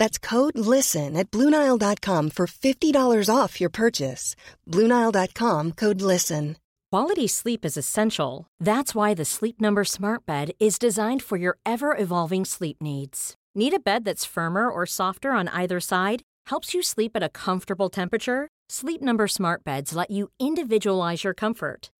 That's code LISTEN at Bluenile.com for $50 off your purchase. Bluenile.com code LISTEN. Quality sleep is essential. That's why the Sleep Number Smart Bed is designed for your ever evolving sleep needs. Need a bed that's firmer or softer on either side? Helps you sleep at a comfortable temperature? Sleep Number Smart Beds let you individualize your comfort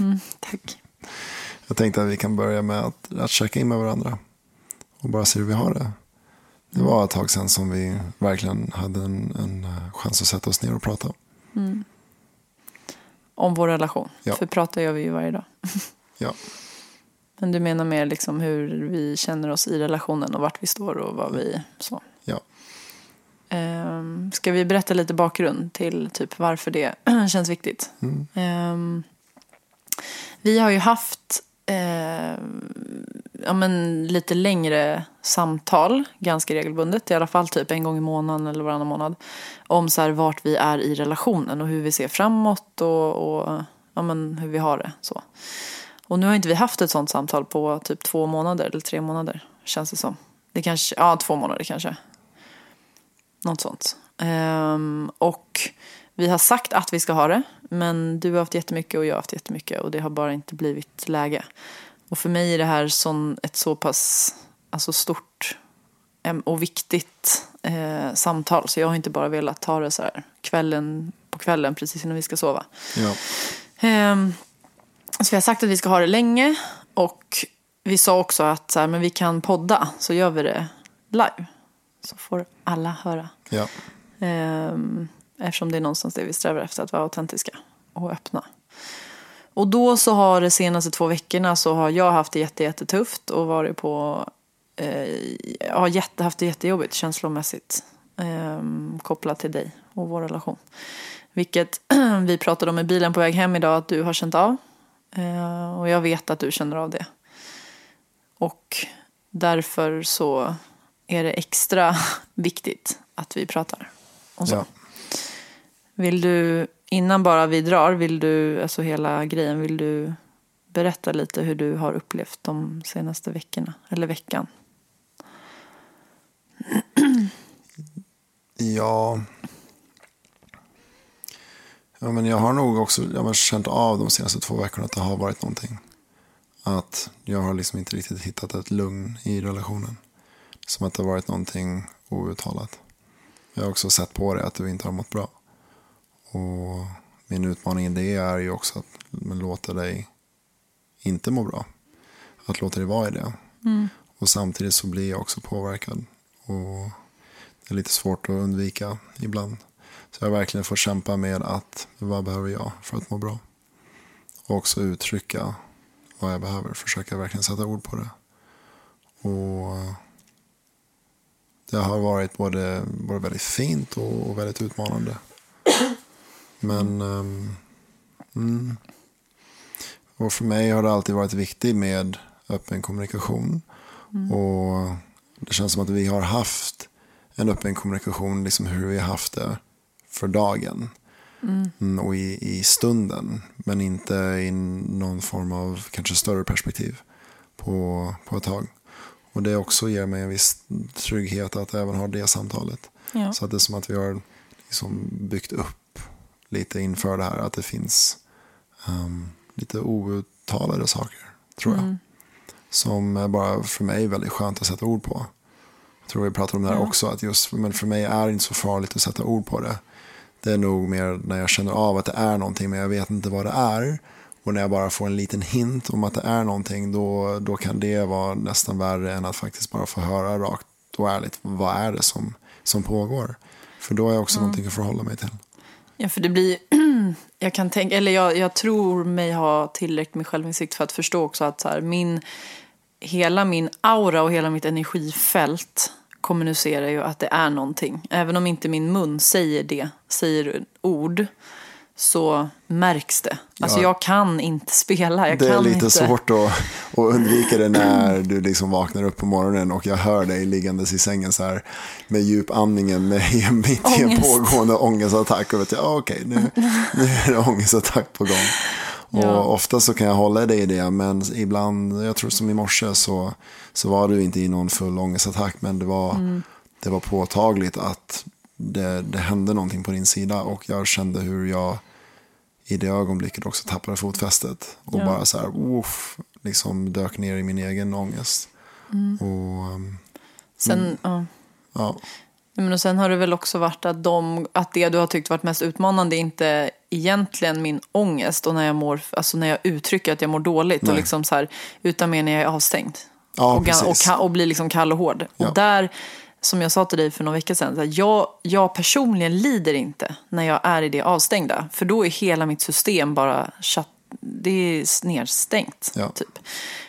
Mm, tack. Jag tänkte att vi kan börja med att, att checka in med varandra. Och bara se hur vi har det. Det var ett tag sedan som vi verkligen hade en, en chans att sätta oss ner och prata. Mm. Om vår relation. Ja. För pratar gör vi ju varje dag. Ja. Men du menar mer liksom hur vi känner oss i relationen och vart vi står och vad vi så. Ja. Ehm, ska vi berätta lite bakgrund till typ varför det känns viktigt? Mm. Ehm, vi har ju haft eh, ja, men lite längre samtal ganska regelbundet. I alla fall typ en gång i månaden eller varannan månad. Om så här vart vi är i relationen och hur vi ser framåt och, och ja, men hur vi har det. Så. Och nu har inte vi haft ett sånt samtal på typ två månader eller tre månader. Känns det som. Det kanske, ja två månader kanske. Något sånt. Ehm, och vi har sagt att vi ska ha det. Men du har haft jättemycket och jag har haft jättemycket. Och det har bara inte blivit läge. Och för mig är det här sån, ett så pass alltså stort och viktigt eh, samtal. Så jag har inte bara velat ta det så här kvällen på kvällen precis innan vi ska sova. Ja. Ehm, så vi har sagt att vi ska ha det länge. Och vi sa också att så här, men vi kan podda. Så gör vi det live. Så får alla höra. Ja. Ehm, eftersom det är någonstans det vi strävar efter, att vara autentiska och öppna. Och då så har de senaste två veckorna så har jag haft det jätte, jättetufft och varit på, eh, jag har jätte, haft det jättejobbigt känslomässigt. Eh, kopplat till dig och vår relation. Vilket vi pratade om i bilen på väg hem idag att du har känt av. Eh, och jag vet att du känner av det. Och därför så är det extra viktigt att vi pratar. Och så. Ja. Vill du, innan bara vi drar, vill du, alltså hela grejen, vill du berätta lite hur du har upplevt de senaste veckorna, eller veckan? Ja. ja men jag har nog också jag har känt av de senaste två veckorna att det har varit någonting. Att jag har liksom inte riktigt hittat ett lugn i relationen. Som att det har varit någonting outtalat. Jag har också sett på det att du inte har mått bra. Och min utmaning i det är ju också att låta dig inte må bra. Att låta dig vara i det. Och samtidigt så blir jag också påverkad. Och det är lite svårt att undvika ibland. Så jag verkligen fått kämpa med att vad behöver jag för att må bra. Och också uttrycka vad jag behöver. Försöka verkligen sätta ord på det. Och det har varit både, både väldigt fint och, och väldigt utmanande. Men ehm, mm. Och för mig har det alltid varit viktigt med öppen kommunikation. Och det känns som att vi har haft en öppen kommunikation, liksom hur vi har haft det för dagen. mm. och i, i stunden. Men inte i någon form av kanske större perspektiv på, på ett tag. Och det också ger mig en viss trygghet att även ha det samtalet. Ja. Så att det är som att vi har liksom byggt upp lite inför det här. Att det finns um, lite outtalade saker, tror jag. Mm. Som är bara för mig väldigt skönt att sätta ord på. Jag tror vi pratar om det här ja. också. Att just, men för mig är det inte så farligt att sätta ord på det. Det är nog mer när jag känner av att det är någonting men jag vet inte vad det är. Och när jag bara får en liten hint om att det är någonting då, då kan det vara nästan värre än att faktiskt bara få höra rakt och ärligt vad är det som, som pågår. För då är jag också mm. någonting att förhålla mig till. Ja, för det blir, jag kan tänka, eller jag, jag tror mig ha tillräckligt med självinsikt för att förstå också att så här, min, hela min aura och hela mitt energifält kommunicerar ju att det är någonting. Även om inte min mun säger det, säger ord, så märks det. Alltså ja, jag kan inte spela. Jag det är lite inte... svårt att, att undvika det när du liksom vaknar upp på morgonen och jag hör dig liggandes i sängen så här med djupandningen med, mitt i en pågående ångestattack. Och vet jag, okej, okay, nu, nu är det ångestattack på gång. Ja. Och ofta så kan jag hålla dig i det, men ibland, jag tror som i morse så, så var du inte i någon full ångestattack, men det var, mm. det var påtagligt att det, det hände någonting på din sida och jag kände hur jag i det ögonblicket också tappade fotfästet och ja. bara så här, uff, liksom dök ner i min egen ångest. Mm. Och, um, sen, mm, ja. ja. Men och sen har det väl också varit att, de, att det du har tyckt varit mest utmanande är inte egentligen min ångest och när jag, mår, alltså när jag uttrycker att jag mår dåligt. Och liksom så här, utan mer när jag är avstängd. Ja, och, och, och, blir liksom kall och hård. Ja. Och där, som jag sa till dig för några veckor sedan, här, jag, jag personligen lider inte när jag är i det avstängda. För då är hela mitt system bara shut, det är nedstängt. Ja. Typ.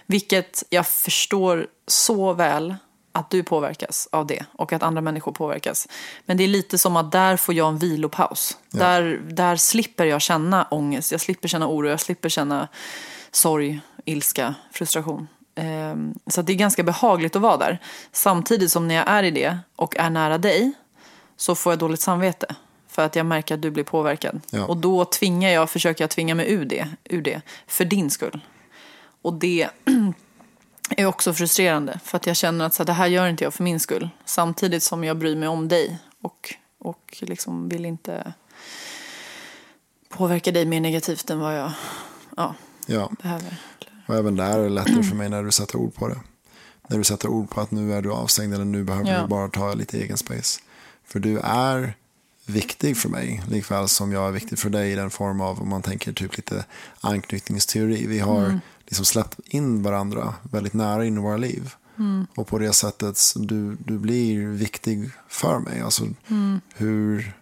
Vilket jag förstår så väl att du påverkas av det och att andra människor påverkas. Men det är lite som att där får jag en vilopaus. Ja. Där, där slipper jag känna ångest, jag slipper känna oro, jag slipper känna sorg, ilska, frustration. Ehm, så det är ganska behagligt att vara där. Samtidigt som när jag är i det och är nära dig så får jag dåligt samvete. För att jag märker att du blir påverkad. Ja. Och då tvingar jag, försöker jag tvinga mig ur det, ur det för din skull. Och det är också frustrerande. För att jag känner att så här, det här gör inte jag för min skull. Samtidigt som jag bryr mig om dig. Och, och liksom vill inte påverka dig mer negativt än vad jag ja, ja. behöver. Och även där är det lättare för mig när du sätter ord på det. När du sätter ord på att nu är du avstängd eller nu behöver ja. du bara ta lite egen space. För du är viktig för mig, likväl som jag är viktig för dig i den form av, om man tänker typ lite anknytningsteori. Vi har mm. liksom släppt in varandra väldigt nära in i våra liv. Mm. Och på det sättet, du, du blir viktig för mig. Alltså mm. hur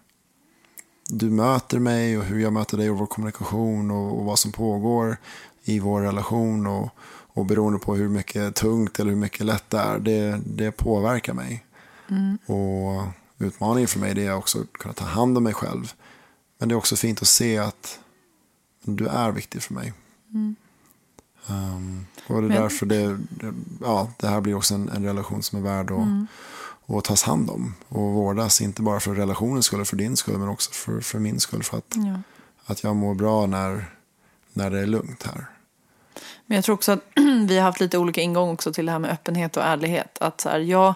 du möter mig och hur jag möter dig och vår kommunikation och, och vad som pågår i vår relation. Och, och beroende på hur mycket tungt eller hur mycket lätt det är, det, det påverkar mig. Mm. Och utmaningen för mig det är också att kunna ta hand om mig själv. Men det är också fint att se att du är viktig för mig. Mm. Um, och det är därför det, det, ja, det här blir också en, en relation som är värd att, mm. att tas hand om. Och vårdas, inte bara för relationens skull, för din skull, men också för, för min skull. För att, ja. att jag mår bra när, när det är lugnt här. Men jag tror också att vi har haft lite olika ingång också till det här med öppenhet och ärlighet. Att så här, jag,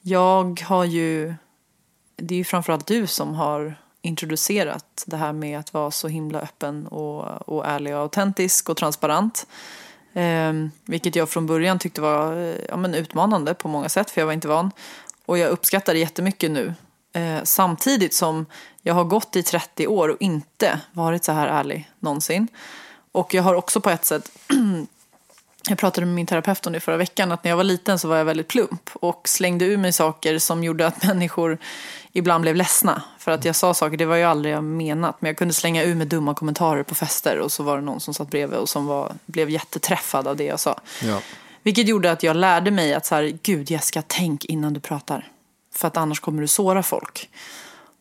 jag har ju, det är ju framförallt du som har introducerat det här med att vara så himla öppen och, och ärlig och autentisk och transparent. Eh, vilket jag från början tyckte var ja, men utmanande på många sätt för jag var inte van. Och jag uppskattar det jättemycket nu. Eh, samtidigt som jag har gått i 30 år och inte varit så här ärlig någonsin. Och jag har också på ett sätt, jag pratade med min terapeut om det förra veckan, att när jag var liten så var jag väldigt plump och slängde ur mig saker som gjorde att människor ibland blev ledsna. För att jag sa saker, det var ju aldrig jag menat, men jag kunde slänga ur mig dumma kommentarer på fester och så var det någon som satt bredvid och som var, blev jätteträffad av det jag sa. Ja. Vilket gjorde att jag lärde mig att så här, gud Jessica, tänk innan du pratar. För att annars kommer du såra folk.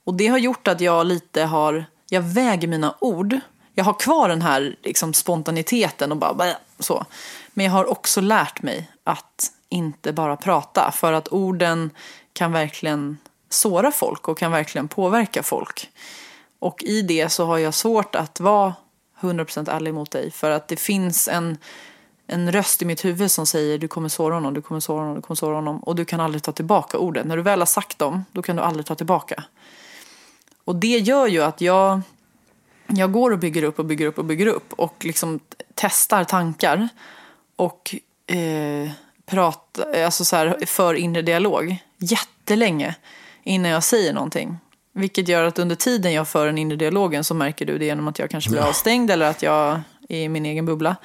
Och det har gjort att jag lite har, jag väger mina ord jag har kvar den här liksom, spontaniteten och bara så. Men jag har också lärt mig att inte bara prata. För att orden kan verkligen såra folk och kan verkligen påverka folk. Och i det så har jag svårt att vara 100% ärlig mot dig. För att det finns en, en röst i mitt huvud som säger du kommer såra honom, du kommer såra honom, du kommer såra honom. Och du kan aldrig ta tillbaka orden. När du väl har sagt dem, då kan du aldrig ta tillbaka. Och det gör ju att jag, jag går och bygger upp och bygger upp och bygger upp. Och liksom testar tankar. Och eh, pratar, alltså så här, för inre dialog. Jättelänge innan jag säger någonting. Vilket gör att under tiden jag för den inre dialogen så märker du det genom att jag kanske blir avstängd eller att jag är i min egen bubbla.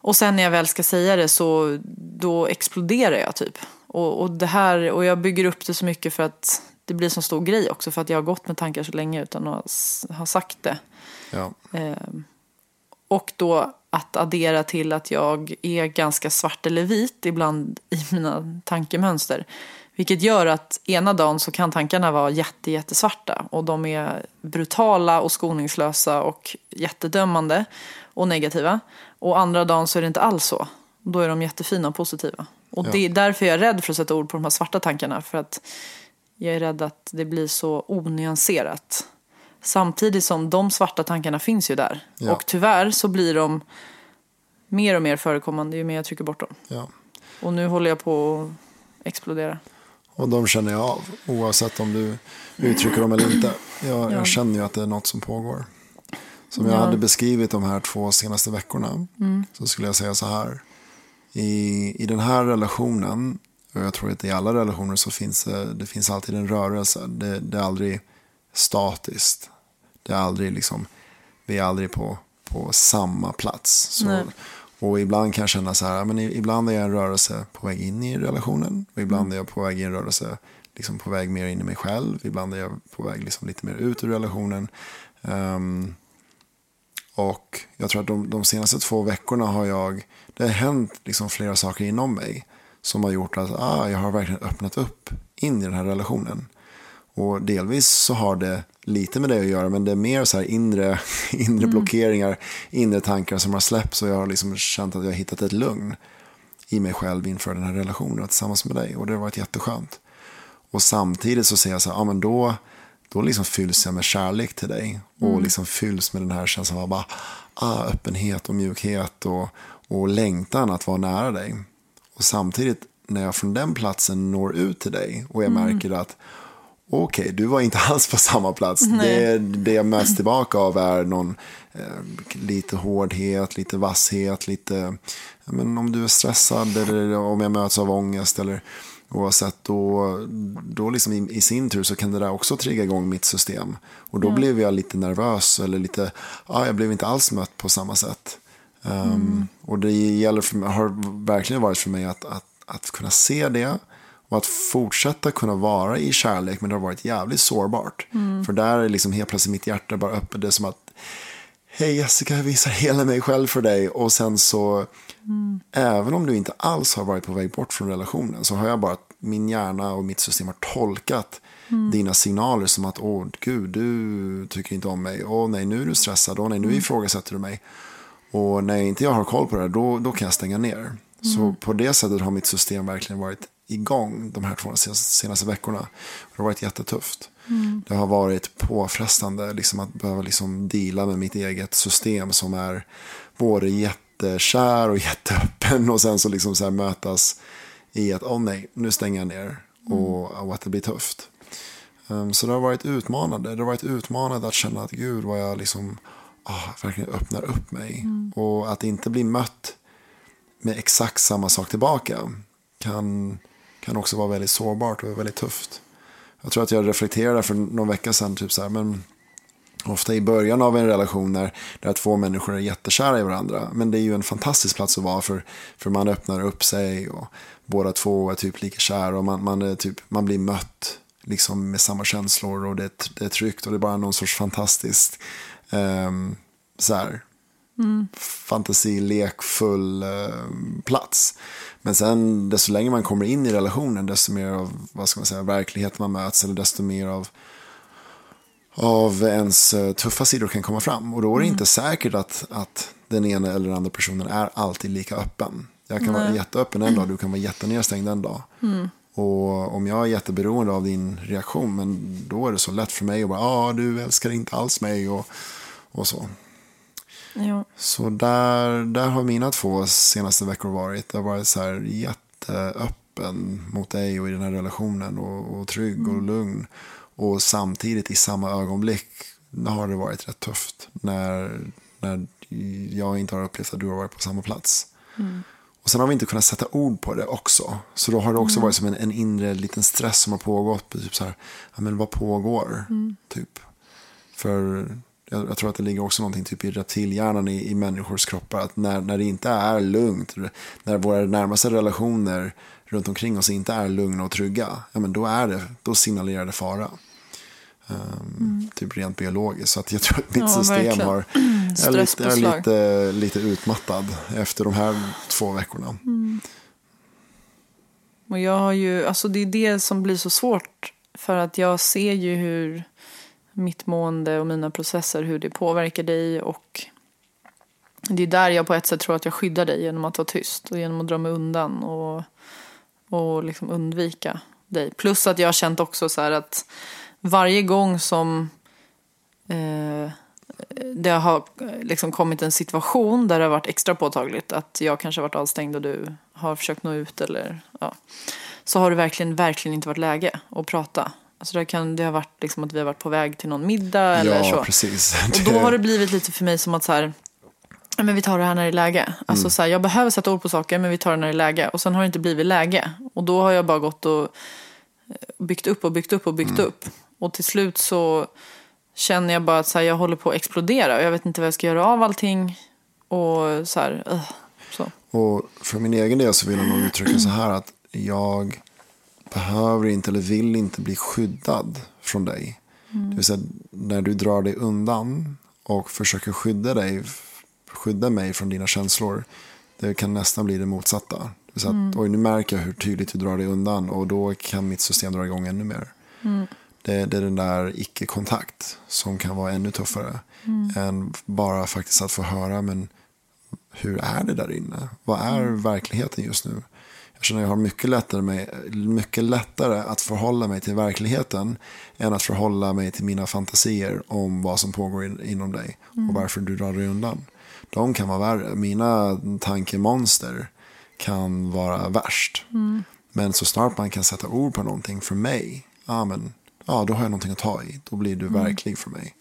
Och sen när jag väl ska säga det så då exploderar jag typ. Och, och, det här, och jag bygger upp det så mycket för att det blir så stor grej också. För att jag har gått med tankar så länge utan att ha sagt det. Ja. Eh, och då att addera till att jag är ganska svart eller vit ibland i mina tankemönster. Vilket gör att ena dagen så kan tankarna vara jätte, jättesvarta och de är brutala och skoningslösa och jättedömande och negativa. Och andra dagen så är det inte alls så. Då är de jättefina och positiva. Och ja. det är därför jag är rädd för att sätta ord på de här svarta tankarna. För att jag är rädd att det blir så onyanserat. Samtidigt som de svarta tankarna finns ju där. Ja. Och tyvärr så blir de mer och mer förekommande ju mer jag trycker bort dem. Ja. Och nu håller jag på att explodera. Och de känner jag av, oavsett om du uttrycker dem eller inte. Jag, ja. jag känner ju att det är något som pågår. Som jag ja. hade beskrivit de här två senaste veckorna mm. så skulle jag säga så här. I, I den här relationen, och jag tror att i alla relationer så finns det, det finns alltid en rörelse. Det, det är aldrig statiskt. Det är aldrig liksom, vi är aldrig på, på samma plats. Så, och ibland kan jag känna så här, men ibland är jag en rörelse på väg in i relationen. Och ibland mm. är jag på väg i en rörelse liksom på väg mer in i mig själv. Ibland är jag på väg liksom lite mer ut ur relationen. Um, och jag tror att de, de, senaste två veckorna har jag, det har hänt liksom flera saker inom mig. Som har gjort att ah, jag har verkligen öppnat upp in i den här relationen. Och delvis så har det lite med det att göra, men det är mer så här inre, inre mm. blockeringar, inre tankar som har släppts och jag har liksom känt att jag har hittat ett lugn i mig själv inför den här relationen tillsammans med dig och det har varit jätteskönt. Och samtidigt så säger jag så här, ja men då, då liksom fylls jag med kärlek till dig och mm. liksom fylls med den här känslan av bara, ah, öppenhet och mjukhet och, och längtan att vara nära dig. Och samtidigt när jag från den platsen når ut till dig och jag mm. märker att okej, okay, du var inte alls på samma plats. Det, det jag möts tillbaka av är någon eh, lite hårdhet, lite vasshet, lite, men om du är stressad eller om jag möts av ångest eller oavsett, då, då liksom i, i, sin tur så kan det där också trigga igång mitt system. Och då mm. blev jag lite nervös eller lite, ja, jag blev inte alls mött på samma sätt. Um, mm. Och det gäller för har verkligen varit för mig att, att, att kunna se det och att fortsätta kunna vara i kärlek, men det har varit jävligt sårbart. Mm. För där är liksom helt plötsligt mitt hjärta bara öppet. Det är som att, hej Jessica, jag visar hela mig själv för dig. Och sen så, mm. även om du inte alls har varit på väg bort från relationen, så har jag bara, min hjärna och mitt system har tolkat mm. dina signaler som att, åh gud, du tycker inte om mig. Åh nej, nu är du stressad. Åh nej, nu mm. ifrågasätter du mig. Och när inte jag har koll på det, då, då kan jag stänga ner. Så mm. på det sättet har mitt system verkligen varit igång de här två senaste veckorna. Det har varit jättetufft. Mm. Det har varit påfrestande liksom, att behöva liksom deala med mitt eget system som är både jättekär och jätteöppen och sen så liksom så mötas i att åh oh, nej, nu stänger jag ner och, mm. och att det blir tufft. Um, så det har varit utmanande. Det har varit utmanande att känna att gud vad jag liksom oh, verkligen öppnar upp mig. Mm. Och att inte bli mött med exakt samma sak tillbaka kan kan också vara väldigt sårbart och väldigt tufft. Jag tror att jag reflekterade för någon vecka sedan, typ så här, men ofta i början av en relation där, där två människor är jättekära i varandra. Men det är ju en fantastisk plats att vara för, för man öppnar upp sig och båda två är typ lika kära och man, man, typ, man blir mött liksom med samma känslor och det, det är tryggt och det är bara någon sorts fantastiskt um, så här, mm. fantasilekfull um, plats. Men sen desto längre man kommer in i relationen, desto mer av vad ska man säga, verklighet man möts, eller desto mer av, av ens eh, tuffa sidor kan komma fram. Och då är det mm. inte säkert att, att den ena eller den andra personen är alltid lika öppen. Jag kan Nej. vara jätteöppen en dag, du kan vara jättenedstängd en dag. Mm. Och om jag är jätteberoende av din reaktion, men då är det så lätt för mig att bara, ja, ah, du älskar inte alls mig och, och så. Ja. Så där, där har mina två senaste veckor varit. Det har varit så här jätteöppen mot dig och i den här relationen och, och trygg mm. och lugn. Och samtidigt i samma ögonblick har det varit rätt tufft när, när jag inte har upplevt att du har varit på samma plats. Mm. Och sen har vi inte kunnat sätta ord på det också. Så då har det också mm. varit som en, en, inre liten stress som har pågått. Typ så här, ja, men vad pågår? Mm. Typ. För jag, jag, tror att det ligger också någonting typ i reptilhjärnan i, i människors kroppar. Att när, när det inte är lugnt, när våra närmaste relationer runt omkring oss inte är lugna och trygga, ja, men då, är det, då signalerar det fara. Um, mm. Typ rent biologiskt. Så att jag tror att mitt ja, system har, är, lite, är lite, lite utmattad efter de här två veckorna. Mm. Och jag har ju, alltså det är det som blir så svårt. För att jag ser ju hur mitt mående och mina processer, hur det påverkar dig. Och det är där jag på ett sätt tror att jag skyddar dig genom att vara tyst och genom att dra mig undan och, och liksom undvika dig. Plus att jag har känt också så här att varje gång som eh, det har liksom kommit en situation där det har varit extra påtagligt att jag kanske har varit avstängd och du har försökt nå ut eller ja, så har det verkligen, verkligen inte varit läge att prata. Alltså det, kan, det har varit liksom att vi har varit på väg till någon middag eller ja, så. Precis. Och då har det blivit lite för mig som att så här, men vi tar det här när det är läge. Alltså mm. så här, jag behöver sätta ord på saker men vi tar det när det är läge. Och sen har det inte blivit läge. Och då har jag bara gått och byggt upp och byggt upp och byggt mm. upp. Och till slut så känner jag bara att så här, jag håller på att explodera. Och jag vet inte vad jag ska göra av allting. Och så här, uh, så. Och för min egen del så vill jag nog uttrycka så här att jag behöver inte eller vill inte bli skyddad från dig. Mm. Det vill säga när du drar dig undan och försöker skydda dig, skydda mig från dina känslor. Det kan nästan bli det motsatta. Det vill säga att, mm. oj, nu märker jag hur tydligt du drar dig undan och då kan mitt system dra igång ännu mer. Mm. Det, det, är den där icke-kontakt som kan vara ännu tuffare mm. än bara faktiskt att få höra men hur är det där inne? Vad är mm. verkligheten just nu? Jag känner att jag har mycket lättare, med, mycket lättare att förhålla mig till verkligheten än att förhålla mig till mina fantasier om vad som pågår in, inom dig mm. och varför du drar dig undan. De kan vara värre. Mina tankemonster kan vara värst. Mm. Men så snart man kan sätta ord på någonting för mig, men, ja då har jag någonting att ta i. Då blir du mm. verklig för mig.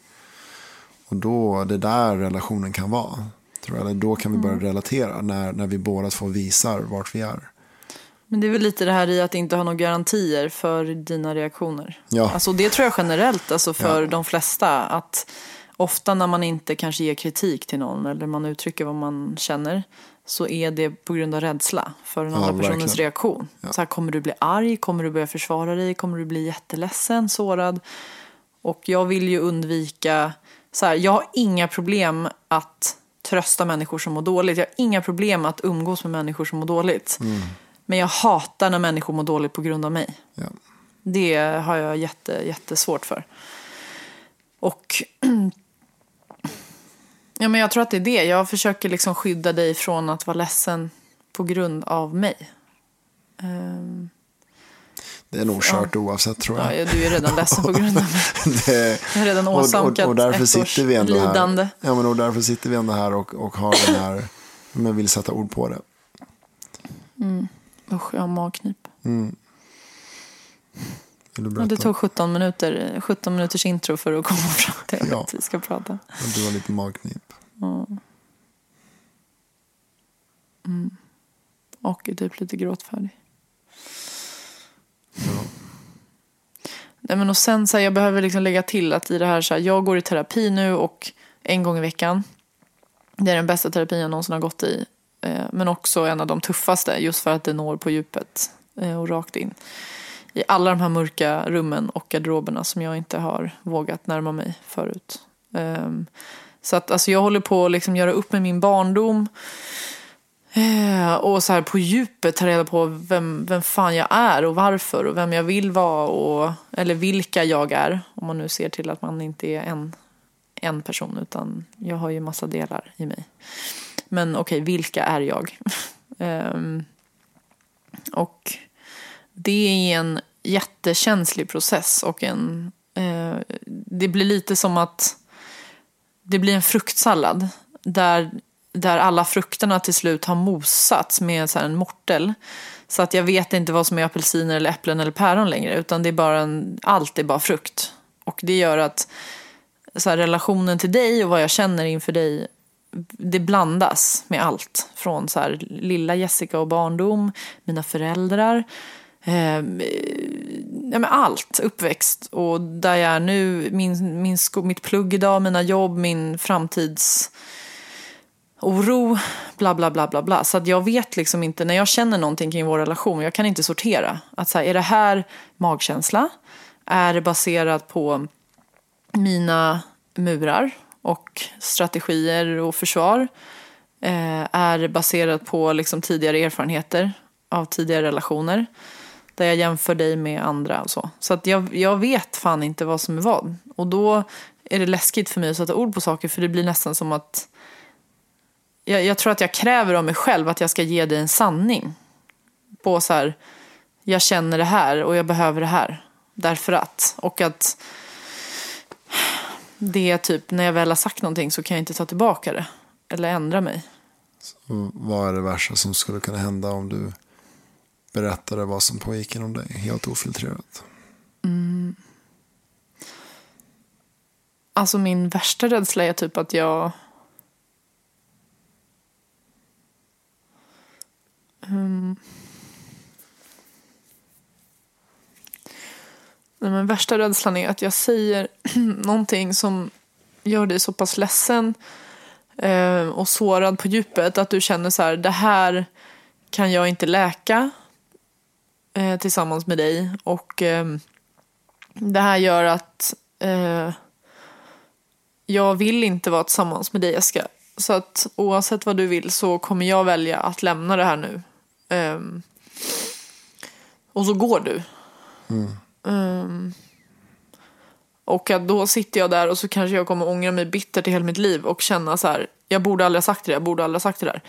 Och då, det där relationen kan vara. Tror jag. Då kan vi börja mm. relatera när, när vi båda två visar vart vi är. Men det är väl lite det här i att inte ha några garantier för dina reaktioner. Ja. Alltså det tror jag generellt, alltså för ja. de flesta. Att ofta när man inte kanske ger kritik till någon eller man uttrycker vad man känner så är det på grund av rädsla för den andra ja, personens verkligen. reaktion. Ja. Så här, kommer du bli arg? Kommer du börja försvara dig? Kommer du bli jätteledsen, sårad? Och jag vill ju undvika, så här, jag har inga problem att trösta människor som mår dåligt. Jag har inga problem att umgås med människor som mår dåligt. Mm. Men jag hatar när människor mår dåligt på grund av mig. Ja. Det har jag jätte, jättesvårt för. Och ja, men jag tror att det är det. Jag försöker liksom skydda dig från att vara ledsen på grund av mig. Um, det är nog kört ja. oavsett tror jag. Ja, du är redan ledsen på grund av mig. det, jag har redan åsamkat och, och, och därför ett sitter vi ändå lidande. Här. Ja, men och därför sitter vi ändå här och, och har den här, men vill sätta ord på det. Mm. Usch, jag har magknip. Mm. Ja, det tog 17 minuter, 17 minuters intro för att komma fram till ja. att vi ska prata. du har lite magknip. Mm. Mm. Och är typ lite gråtfärdig. Ja. Nej, men och sen så här, jag behöver liksom lägga till att i det här, så här, jag går i terapi nu och en gång i veckan. Det är den bästa terapin jag någonsin har gått i. Eh, men också en av de tuffaste just för att det når på djupet eh, och rakt in. I alla de här mörka rummen och garderoberna som jag inte har vågat närma mig förut. Ehm, så att alltså, jag håller på att liksom göra upp med min barndom. Eh, och så här på djupet ta reda på vem, vem fan jag är och varför och vem jag vill vara och eller vilka jag är. Om man nu ser till att man inte är en, en person utan jag har ju massa delar i mig. Men okej, okay, vilka är jag? um, och det är en jättekänslig process och en, uh, det blir lite som att det blir en fruktsallad där, där alla frukterna till slut har mosats med så en mortel. Så att jag vet inte vad som är apelsiner eller äpplen eller päron längre utan det är bara en, allt är bara frukt. Och det gör att så här, relationen till dig och vad jag känner inför dig det blandas med allt. Från så här, lilla Jessica och barndom, mina föräldrar, eh, ja, men allt, uppväxt och där jag är nu, min, min sko, mitt plugg idag, mina jobb, min framtids oro, bla bla bla bla bla. Så att jag vet liksom inte, när jag känner någonting kring vår relation, jag kan inte sortera. Att så här, är det här magkänsla? Är det baserat på mina murar och strategier och försvar? Eh, är det baserat på liksom tidigare erfarenheter av tidigare relationer? Där jag jämför dig med andra och så. Så att jag, jag vet fan inte vad som är vad. Och då är det läskigt för mig att sätta ord på saker för det blir nästan som att jag, jag tror att jag kräver av mig själv att jag ska ge dig en sanning. På så här, jag känner det här och jag behöver det här. Därför att. Och att det är typ, när jag väl har sagt någonting så kan jag inte ta tillbaka det. Eller ändra mig. Så vad är det värsta som skulle kunna hända om du berättade vad som pågick inom dig, helt ofiltrerat? Mm. Alltså min värsta rädsla är typ att jag... Um... Nej, men värsta rädslan är att jag säger någonting som gör dig så pass ledsen eh, och sårad på djupet att du känner så här, det här kan jag inte läka eh, tillsammans med dig. Och eh, det här gör att eh, jag vill inte vara tillsammans med dig Jessica. Så att oavsett vad du vill så kommer jag välja att lämna det här nu. Um, och så går du. Mm. Um, och att då sitter jag där och så kanske jag kommer ångra mig bittert i hela mitt liv och känna så här, jag borde aldrig ha sagt det jag borde aldrig ha sagt det där.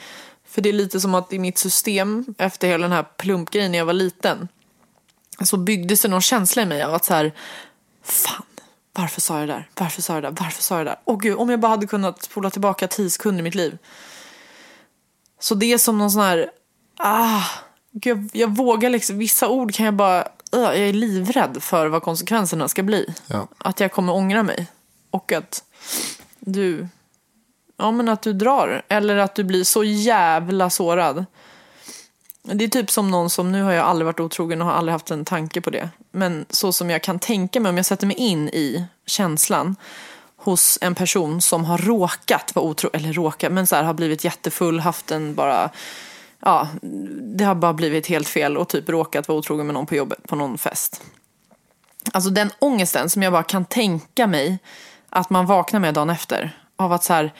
För det är lite som att i mitt system, efter hela den här plumpgrejen när jag var liten, så byggdes det någon känsla i mig av att så här, fan, varför sa jag det där? Varför sa jag det där? Varför sa jag det där? Åh gud, om jag bara hade kunnat spola tillbaka tio sekunder i mitt liv. Så det är som någon sån här, ah, gud, jag, jag vågar liksom, vissa ord kan jag bara, jag är livrädd för vad konsekvenserna ska bli. Ja. Att jag kommer ångra mig. Och att du, ja men att du drar. Eller att du blir så jävla sårad. Det är typ som någon som, nu har jag aldrig varit otrogen och har aldrig haft en tanke på det. Men så som jag kan tänka mig, om jag sätter mig in i känslan hos en person som har råkat vara otrogen, eller råkat, men så här, har blivit jättefull, haft en bara, ja, det har bara blivit helt fel och typ råkat vara otrogen med någon på jobbet på någon fest. Alltså den ångesten som jag bara kan tänka mig att man vaknar med dagen efter. Av att så här,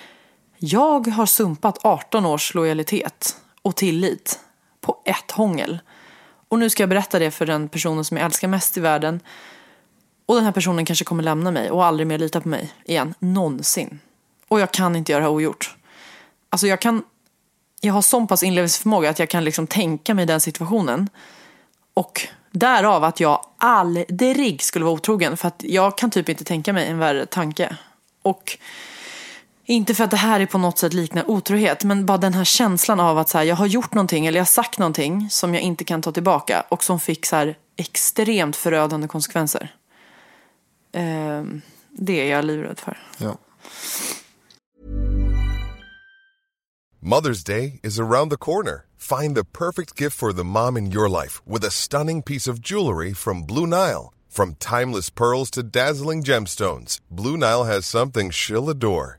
jag har sumpat 18 års lojalitet och tillit på ett hångel. Och nu ska jag berätta det för den personen som jag älskar mest i världen. Och den här personen kanske kommer lämna mig och aldrig mer lita på mig igen. Någonsin. Och jag kan inte göra det här ogjort. Alltså jag kan... Jag har sån pass inlevelseförmåga att jag kan liksom tänka mig den situationen. Och därav att jag aldrig skulle vara otrogen. För att jag kan typ inte tänka mig en värre tanke. Och inte för att det här är på något sätt liknar otrohet, men bara den här känslan av att så här, jag har gjort någonting eller jag har sagt någonting som jag inte kan ta tillbaka och som fick så här, extremt förödande konsekvenser. Eh, det är jag livrädd för. Ja. Mother's Day is around the corner. Find the perfect gift for the mom in your life with a stunning piece of jewelry from Blue Nile. From timeless pearls to dazzling gemstones, Blue Nile has something she'll adore.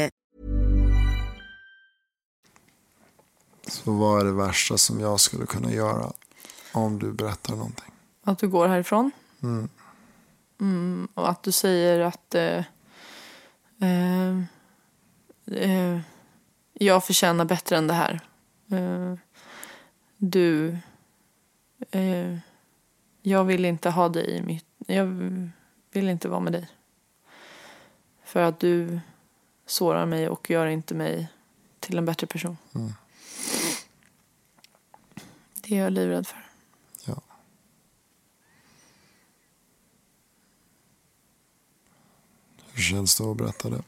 Så vad är det värsta som jag skulle kunna göra om du berättar någonting? Att du går härifrån. Mm, och att du säger att eh, eh, eh, jag förtjänar bättre än det här. Eh, du, eh, jag vill inte ha dig i mitt, jag vill inte vara med dig. För att du sårar mig och gör inte mig till en bättre person. Det är jag livrädd för. Ja. Hur känns det att berätta det?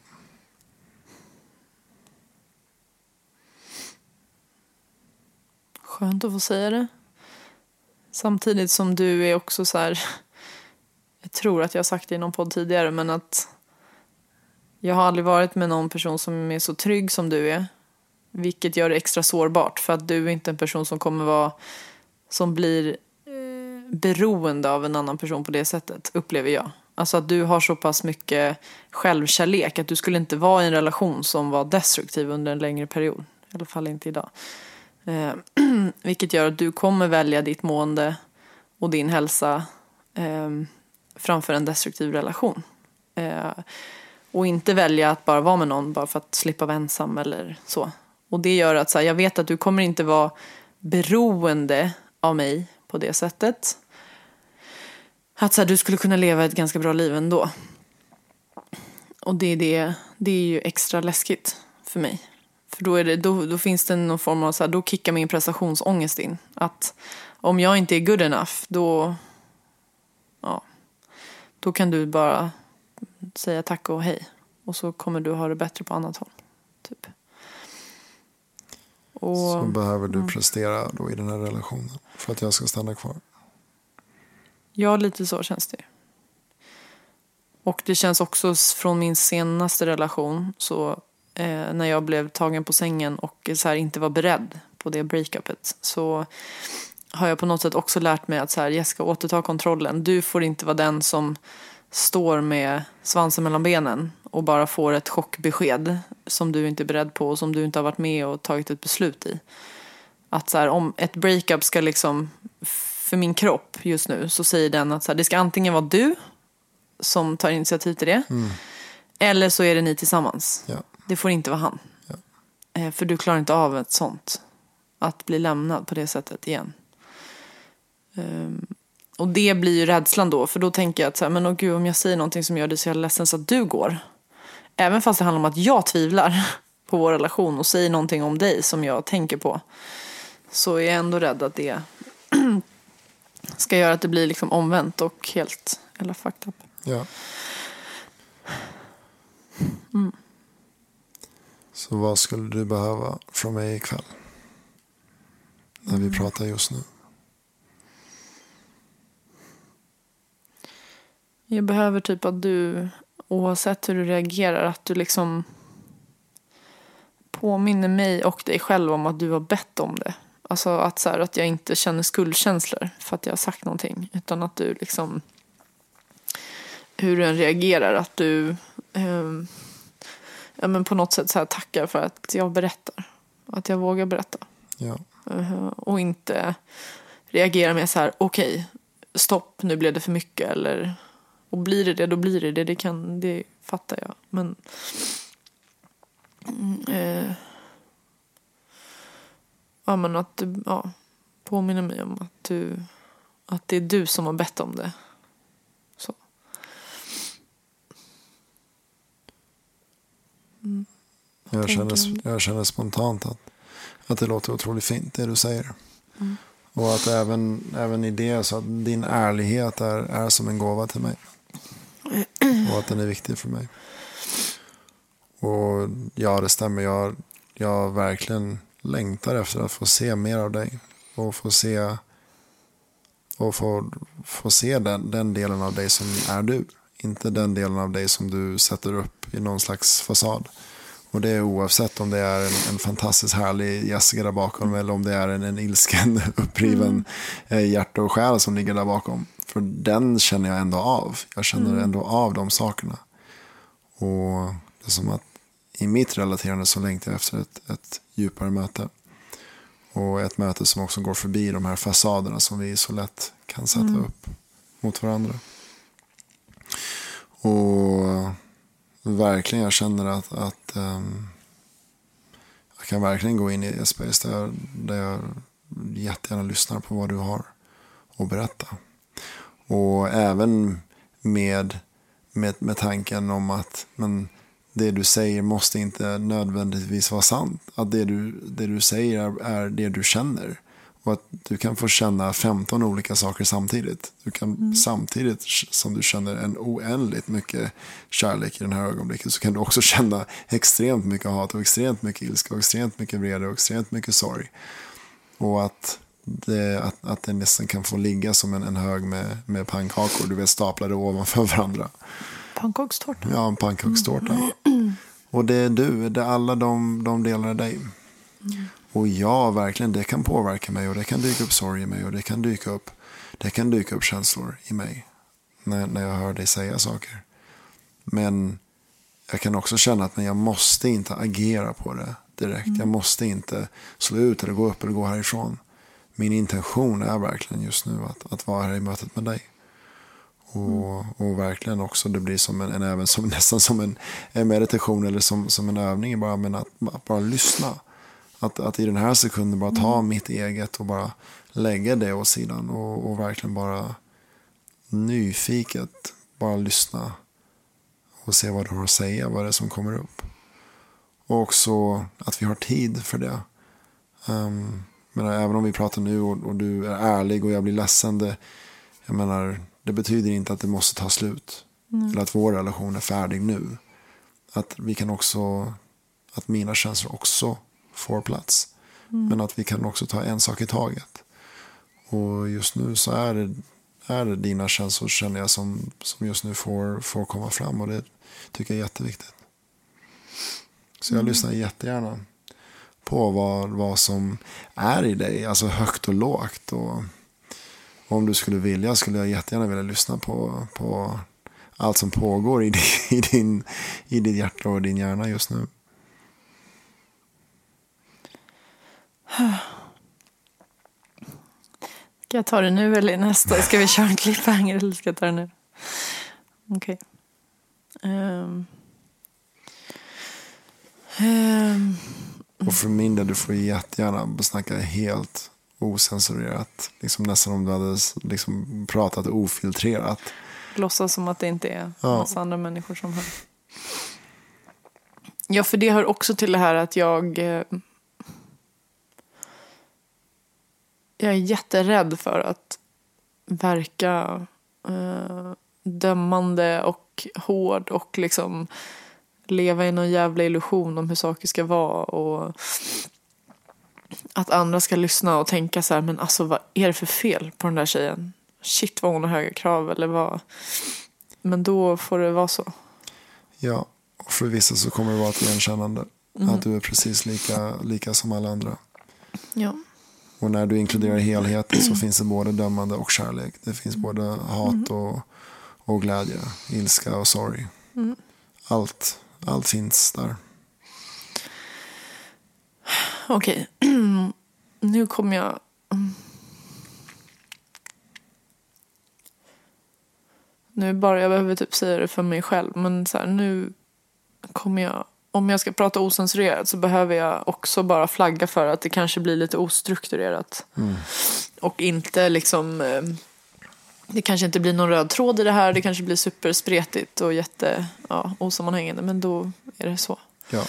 Skönt att få säga det. Samtidigt som du är också så här. Jag tror att jag har sagt det i någon podd tidigare, men att jag har aldrig varit med någon person som är så trygg som du är. Vilket gör det extra sårbart, för att du är inte en person som kommer vara som blir beroende av en annan person på det sättet, upplever jag. Alltså att du har så pass mycket självkärlek att du skulle inte vara i en relation som var destruktiv under en längre period. I alla fall inte idag. Eh, vilket gör att du kommer välja ditt mående och din hälsa eh, framför en destruktiv relation. Eh, och inte välja att bara vara med någon bara för att slippa vara ensam eller så. Och det gör att så här, jag vet att du kommer inte vara beroende av mig på det sättet. Att så här, du skulle kunna leva ett ganska bra liv ändå. Och det är, det, det är ju extra läskigt för mig. För då, är det, då, då finns det någon form av, så här, då kickar min prestationsångest in. Att om jag inte är good enough, då, ja, då kan du bara säga tack och hej. Och så kommer du ha det bättre på annat håll. Typ. Och, Så behöver du prestera då i den här relationen för att jag ska stanna kvar. Ja, lite så känns det. Och det känns också från min senaste relation, så eh, när jag blev tagen på sängen och så här, inte var beredd på det breakupet, så har jag på något sätt också lärt mig att så här, Jessica, återta kontrollen. Du får inte vara den som står med svansen mellan benen och bara får ett chockbesked som du inte är beredd på och som du inte har varit med och tagit ett beslut i. Att så här, om ett breakup ska liksom, för min kropp just nu, så säger den att så här, det ska antingen vara du som tar initiativ till det, eller så är det ni tillsammans. Ja. Det får inte vara han. Eh, För du klarar inte av ett sånt. Att bli lämnad på det sättet igen. Ehm, och det blir ju rädslan då. För då tänker jag att så här, men åh gud, om jag säger någonting som gör dig så jävla ledsen så att du går. Även fast det handlar om att jag tvivlar på vår relation och säger någonting om dig som jag tänker på. Så är jag ändå rädd att det ska göra att det blir liksom omvänt och helt eller fucked up. Ja. Så vad skulle du behöva från mig ikväll? När vi pratar just nu. Jag behöver typ att du, oavsett hur du reagerar, att du liksom påminner mig och dig själv om att du har bett om det. Alltså att, så här, att jag inte känner skuldkänslor för att jag har sagt någonting. Utan att du liksom, hur du än reagerar, att du eh, ja, men på något sätt så här tackar för att jag berättar. Att jag vågar berätta. Ja. Eh, och inte reagera med så här, okej, okay, stopp, nu blev det för mycket. Eller, och blir det det, då blir det det. Det, kan, det fattar jag. Men mm, eh, ja, men att du ja, påminner mig om att, du, att det är du som har bett om det. Så. Mm. Jag, känner, jag känner spontant att, att det låter otroligt fint det du säger. Mm. Och att även, även i det så att din ärlighet är, är som en gåva till mig. Och att den är viktig för mig. Och ja, det stämmer. Jag, jag verkligen längtar efter att få se mer av dig. Och få se, och få, få se den, den delen av dig som är du. Inte den delen av dig som du sätter upp i någon slags fasad. Och det är oavsett om det är en, en fantastiskt härlig Jessica där bakom eller om det är en, en ilsken, uppriven mm. hjärta och själ som ligger där bakom. För den känner jag ändå av. Jag känner mm. ändå av de sakerna. Och det är som att i mitt relaterande så längtar jag efter ett, ett djupare möte. Och ett möte som också går förbi de här fasaderna som vi så lätt kan sätta mm. upp mot varandra. Och verkligen, jag känner att, att um, jag kan verkligen gå in i ett space där jag, där jag jättegärna lyssnar på vad du har att berätta. Och även med, med, med tanken om att men, det du säger måste inte nödvändigtvis vara sant. Att det du, det du säger är, är det du känner. Och att du kan få känna 15 olika saker samtidigt. Du kan mm. samtidigt som du känner en oändligt mycket kärlek i det här ögonblicket så kan du också känna extremt mycket hat och extremt mycket ilska och extremt mycket vrede och extremt mycket sorg. Och att det, att, att det nästan kan få ligga som en, en hög med, med pannkakor, du vet staplade ovanför varandra. Pannkakstårta? Ja, en pannkakstårta. Mm. Och det är du, det är alla de, de delar av dig. Mm. Och ja, verkligen, det kan påverka mig och det kan dyka upp sorg i mig och det kan dyka upp, det kan dyka upp känslor i mig när, när jag hör dig säga saker. Men jag kan också känna att men jag måste inte agera på det direkt. Mm. Jag måste inte slå ut eller gå upp eller gå härifrån. Min intention är verkligen just nu att, att vara här i mötet med dig. Och, mm. och verkligen också, det blir som en, en även som, nästan som en, en meditation eller som, som en övning bara, men att, att bara lyssna. Att, att i den här sekunden bara ta mm. mitt eget och bara lägga det åt sidan och, och verkligen bara nyfiket bara lyssna och se vad du har att säga, vad det är som kommer upp. Och också att vi har tid för det. Um, men även om vi pratar nu och, och, du är ärlig och jag blir ledsen, det, jag menar, det betyder inte att det måste ta slut. Mm. Eller att vår relation är färdig nu. Att vi kan också, att mina känslor också får plats. Mm. Men att vi kan också ta en sak i taget. Och just nu så är det, är det dina känslor känner jag som, som just nu får, får komma fram. Och det tycker jag är jätteviktigt. Så jag mm. lyssnar jättegärna på vad, vad som är i dig. Alltså högt och lågt. Och, om du skulle vilja skulle jag jättegärna vilja lyssna på, på allt som pågår i, din, i, din, i ditt hjärta och din hjärna just nu. Ska jag ta det nu eller nästa? Ska vi köra en cliffhanger eller ska jag ta det nu? Okej. Okay. Um. Um. Och för min del, du får jättegärna snacka helt osensurerat. Liksom nästan om du hade liksom pratat ofiltrerat. Låtsas som att det inte är ja. massa andra människor som hör. Ja, för det hör också till det här att jag eh, jag är jätterädd för att verka eh, dömande och hård och liksom leva i någon jävla illusion om hur saker ska vara och att andra ska lyssna och tänka så här, men alltså vad är det för fel på den där tjejen? Shit vad hon har höga krav eller vad. Men då får det vara så. Ja, och för vissa så kommer det vara ett igenkännande. Mm. Att du är precis lika, lika som alla andra. Ja. Och när du inkluderar helheten så finns det både dömande och kärlek. Det finns både hat mm. och, och glädje, ilska och sorg. Mm. Allt, allt finns där. Okej, nu kommer jag... Nu bara, jag behöver typ säga det för mig själv, men så här, nu kommer jag om jag ska prata osensurerat så behöver jag också bara flagga för att det kanske blir lite ostrukturerat. Mm. Och inte liksom... Eh, det kanske inte blir någon röd tråd i det här. Det kanske blir superspretigt och jätte ja, osammanhängande. Men då är det så. Ja.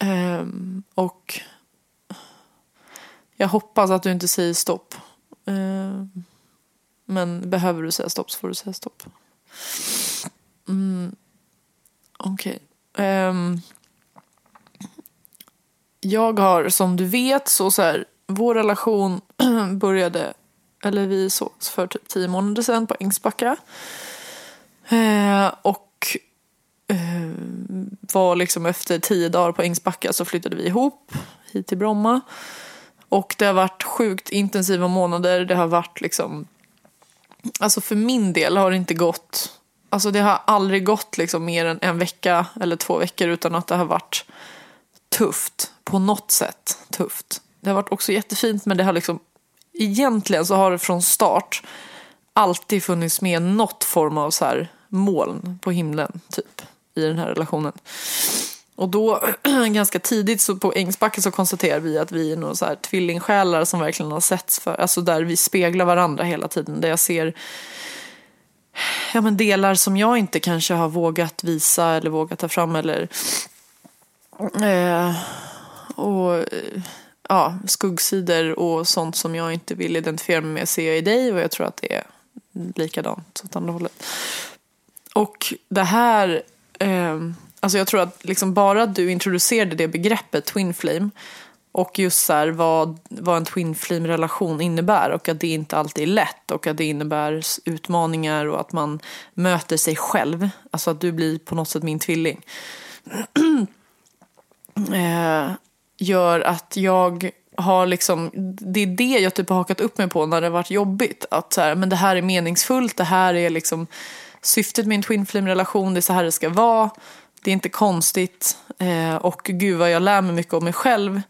Um, och jag hoppas att du inte säger stopp. Um, men behöver du säga stopp så får du säga stopp. Mm. Okej. Okay. Um, jag har, som du vet, så, så här, vår relation började, eller vi sågs för typ tio månader sedan på Ängsbacka. Uh, och uh, var liksom efter tio dagar på Ängsbacka så flyttade vi ihop hit till Bromma. Och det har varit sjukt intensiva månader. Det har varit liksom... Alltså för min del har det inte gått Alltså det har aldrig gått liksom mer än en vecka eller två veckor utan att det har varit tufft. På något sätt tufft. Det har varit också jättefint men det har liksom egentligen så har det från start alltid funnits med något form av så här moln på himlen typ i den här relationen. Och då ganska tidigt så på ängsbacken, så konstaterar vi att vi är några så här tvillingsjälar som verkligen har setts för, alltså där vi speglar varandra hela tiden. Där jag ser ja, men delar som jag inte kanske har vågat visa eller vågat ta fram. Eller, eh, och ja, skuggsidor och sånt som jag inte vill identifiera mig med ser jag i dig och jag tror att det är likadant åt andra hållet. Och det här, eh, alltså jag tror att liksom bara du introducerade det begreppet Twin Flame och just så här, vad, vad en twin flame relation innebär och att det inte alltid är lätt och att det innebär utmaningar och att man möter sig själv. Alltså att du blir på något sätt min tvilling. eh, gör att jag har liksom, det är det jag typ har hakat upp mig på när det har varit jobbigt. Att så här, men det här är meningsfullt, det här är liksom syftet med en twin flame relation, det är så här det ska vara. Det är inte konstigt. Eh, och gud vad jag lär mig mycket om mig själv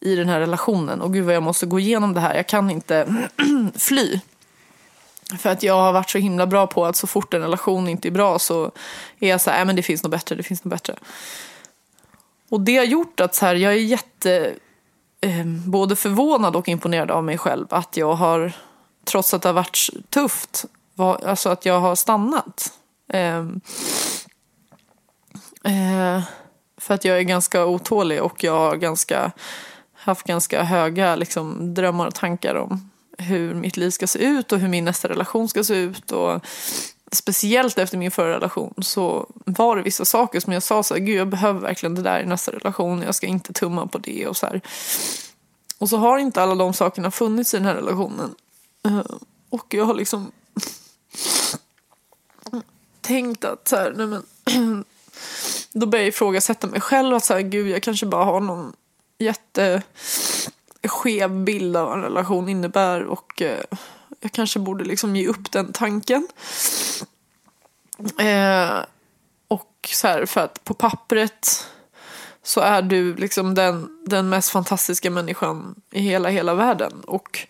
i den här relationen. Och gud vad jag måste gå igenom det här. Jag kan inte fly. För att jag har varit så himla bra på att så fort en relation inte är bra så är jag så här, men det finns något bättre, det finns något bättre. Och det har gjort att så här, jag är jätte, eh, både förvånad och imponerad av mig själv. Att jag har, trots att det har varit tufft, var, alltså att jag har stannat. Eh, eh, för att jag är ganska otålig och jag har ganska haft ganska höga liksom, drömmar och tankar om hur mitt liv ska se ut och hur min nästa relation ska se ut. Och speciellt efter min förra relation så var det vissa saker som jag sa så här, gud jag behöver verkligen det där i nästa relation, jag ska inte tumma på det och så här. Och så har inte alla de sakerna funnits i den här relationen. Eh, och jag har liksom tänkt att så här, nej men, då börjar jag ifrågasätta mig själv att så här, gud jag kanske bara har någon jätteskev bild av vad en relation innebär och eh, jag kanske borde liksom ge upp den tanken. Eh, och så här, för att på pappret så är du liksom den, den mest fantastiska människan i hela, hela världen. Och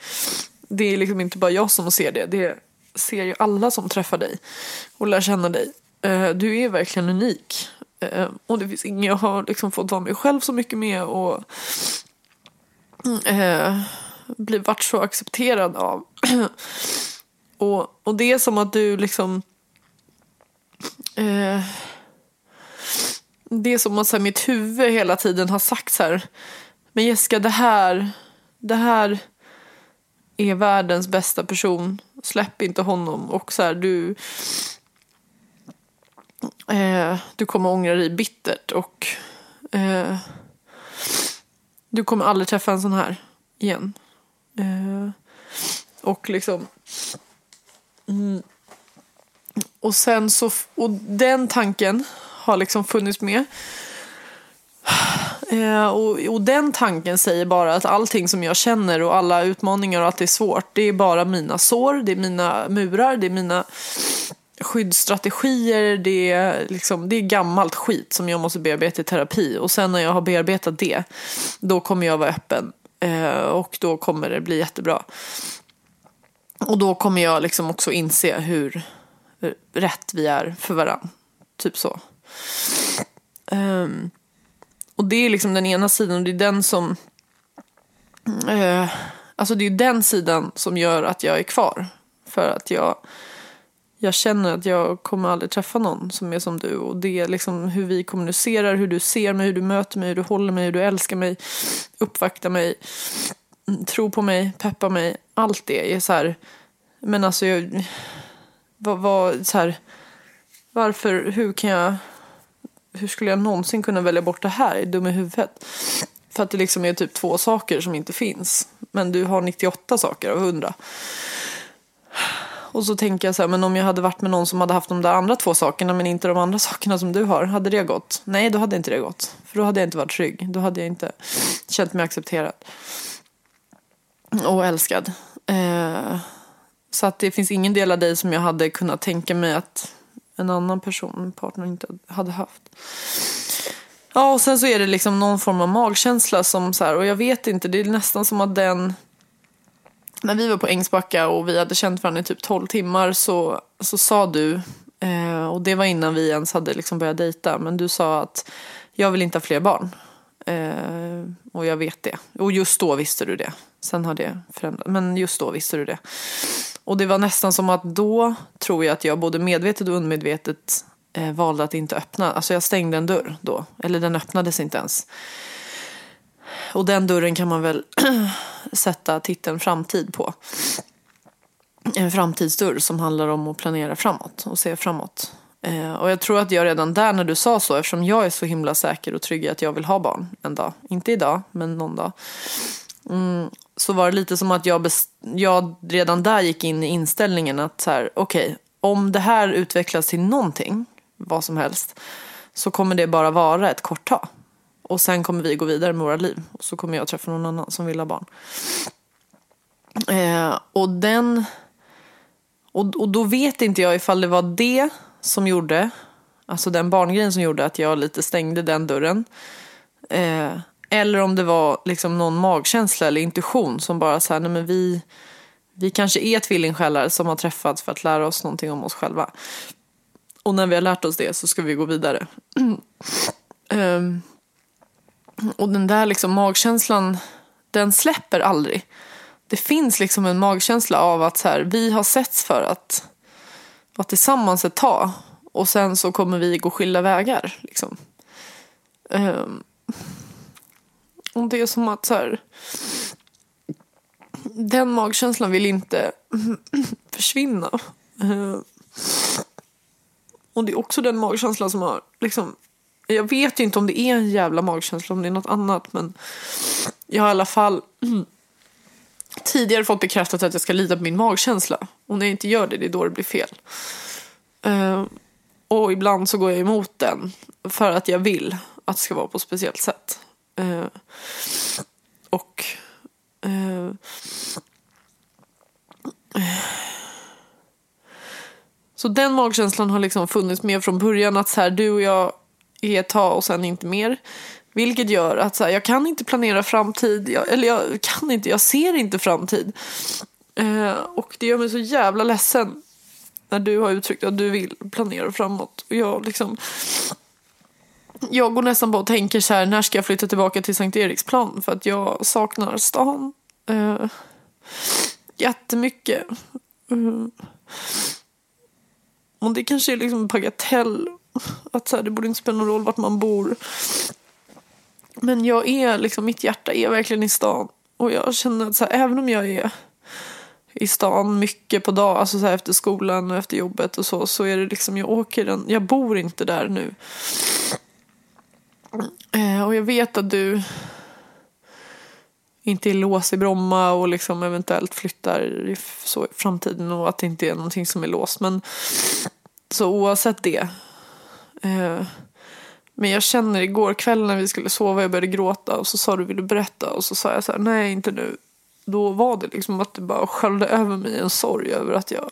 det är liksom inte bara jag som ser det, det ser ju alla som träffar dig och lär känna dig. Eh, du är verkligen unik. Eh, och det finns ingen jag har liksom fått vara mig själv så mycket med och eh, blivit varit så accepterad av. och, och det är som att du liksom eh, det är som att så här, mitt huvud hela tiden har sagt så här men Jessica det här det här är världens bästa person släpp inte honom och så här, du Eh, du kommer ångra dig bittert och eh, du kommer aldrig träffa en sån här igen. Eh, och liksom... Mm, och sen så... Och den tanken har liksom funnits med. Eh, och, och den tanken säger bara att allting som jag känner och alla utmaningar och att det är svårt, det är bara mina sår, det är mina murar, det är mina skyddsstrategier, det är, liksom, det är gammalt skit som jag måste bearbeta i terapi. Och sen när jag har bearbetat det, då kommer jag vara öppen. Eh, och då kommer det bli jättebra. Och då kommer jag liksom också inse hur eh, rätt vi är för varandra. Typ så. Um, och det är liksom den ena sidan och det är den som... Uh, alltså det är den sidan som gör att jag är kvar. För att jag, jag känner att jag kommer aldrig träffa någon som är som du. Och det är liksom hur vi kommunicerar, hur du ser mig, hur du möter mig, hur du håller mig, hur du älskar mig, uppvaktar mig, tror på mig, peppar mig. Allt det är så här... Men alltså, jag, vad, vad, så här, varför, hur kan jag hur skulle jag någonsin kunna välja bort det här? Är dum i huvudet? För att det liksom är typ två saker som inte finns. Men du har 98 saker av 100. Och så tänker jag så här, men om jag hade varit med någon som hade haft de där andra två sakerna men inte de andra sakerna som du har, hade det gått? Nej, då hade inte det gått. För då hade jag inte varit trygg. Då hade jag inte känt mig accepterad. Och älskad. Eh, så att det finns ingen del av dig som jag hade kunnat tänka mig att en annan person, en partner, inte hade haft. Ja, och sen så är det liksom någon form av magkänsla som så här, och jag vet inte, det är nästan som att den när vi var på Ängsbacka och vi hade känt varandra i typ 12 timmar så, så sa du, eh, och det var innan vi ens hade liksom börjat dejta, men du sa att jag vill inte ha fler barn. Eh, och jag vet det. Och just då visste du det. Sen har det förändrats, men just då visste du det. Och det var nästan som att då tror jag att jag både medvetet och undermedvetet eh, valde att inte öppna. Alltså jag stängde en dörr då. Eller den öppnades inte ens. Och den dörren kan man väl sätta titeln framtid på. En framtidsdörr som handlar om att planera framåt och se framåt. Eh, och jag tror att jag redan där när du sa så, eftersom jag är så himla säker och trygg i att jag vill ha barn en dag. Inte idag, men någon dag. Mm, så var det lite som att jag, jag redan där gick in i inställningen att så här, okej, okay, om det här utvecklas till någonting, vad som helst, så kommer det bara vara ett kort tag. Och sen kommer vi gå vidare med våra liv. Och så kommer jag träffa någon annan som vill ha barn. Eh, och den... Och, och då vet inte jag ifall det var det som gjorde, alltså den barngrejen som gjorde att jag lite stängde den dörren. Eh, eller om det var liksom någon magkänsla eller intuition som bara så här, nej men vi, vi kanske är tvillingsjälar som har träffats för att lära oss någonting om oss själva. Och när vi har lärt oss det så ska vi gå vidare. um, och den där liksom magkänslan, den släpper aldrig. Det finns liksom en magkänsla av att så här, vi har setts för att vara tillsammans ett tag. Och sen så kommer vi gå skilda vägar. Liksom. Um, och det är som att så här, den magkänslan vill inte försvinna. Uh, och det är också den magkänslan som har liksom jag vet ju inte om det är en jävla magkänsla, om det är något annat. Men jag har i alla fall mm, tidigare fått bekräftat att jag ska lita på min magkänsla. Och när jag inte gör det, det är då det blir fel. Uh, och ibland så går jag emot den. För att jag vill att det ska vara på ett speciellt sätt. Uh, och... Uh, så den magkänslan har liksom funnits med från början. Att så här, du och jag är ett tag och sen inte mer. Vilket gör att så här, jag kan inte planera framtid. Jag, eller jag kan inte, jag ser inte framtid. Eh, och det gör mig så jävla ledsen. När du har uttryckt att du vill planera framåt. Och jag liksom... Jag går nästan bara och tänker så här, när ska jag flytta tillbaka till Sankt Eriksplan? För att jag saknar stan. Eh, jättemycket. Mm. Och det kanske är liksom en bagatell att så här, det borde inte spela någon roll vart man bor. Men jag är liksom, mitt hjärta är verkligen i stan. Och jag känner att så här, även om jag är i stan mycket på dag, alltså så här efter skolan och efter jobbet och så, så är det liksom, jag åker den, jag bor inte där nu. Eh, och jag vet att du inte är låst i Bromma och liksom eventuellt flyttar i, så i framtiden och att det inte är någonting som är låst. Men så oavsett det. Eh, men jag känner igår kväll när vi skulle sova, jag började gråta och så sa du vill du berätta och så sa jag så här, nej inte nu. Då var det liksom att det bara sköljde över mig en sorg över att jag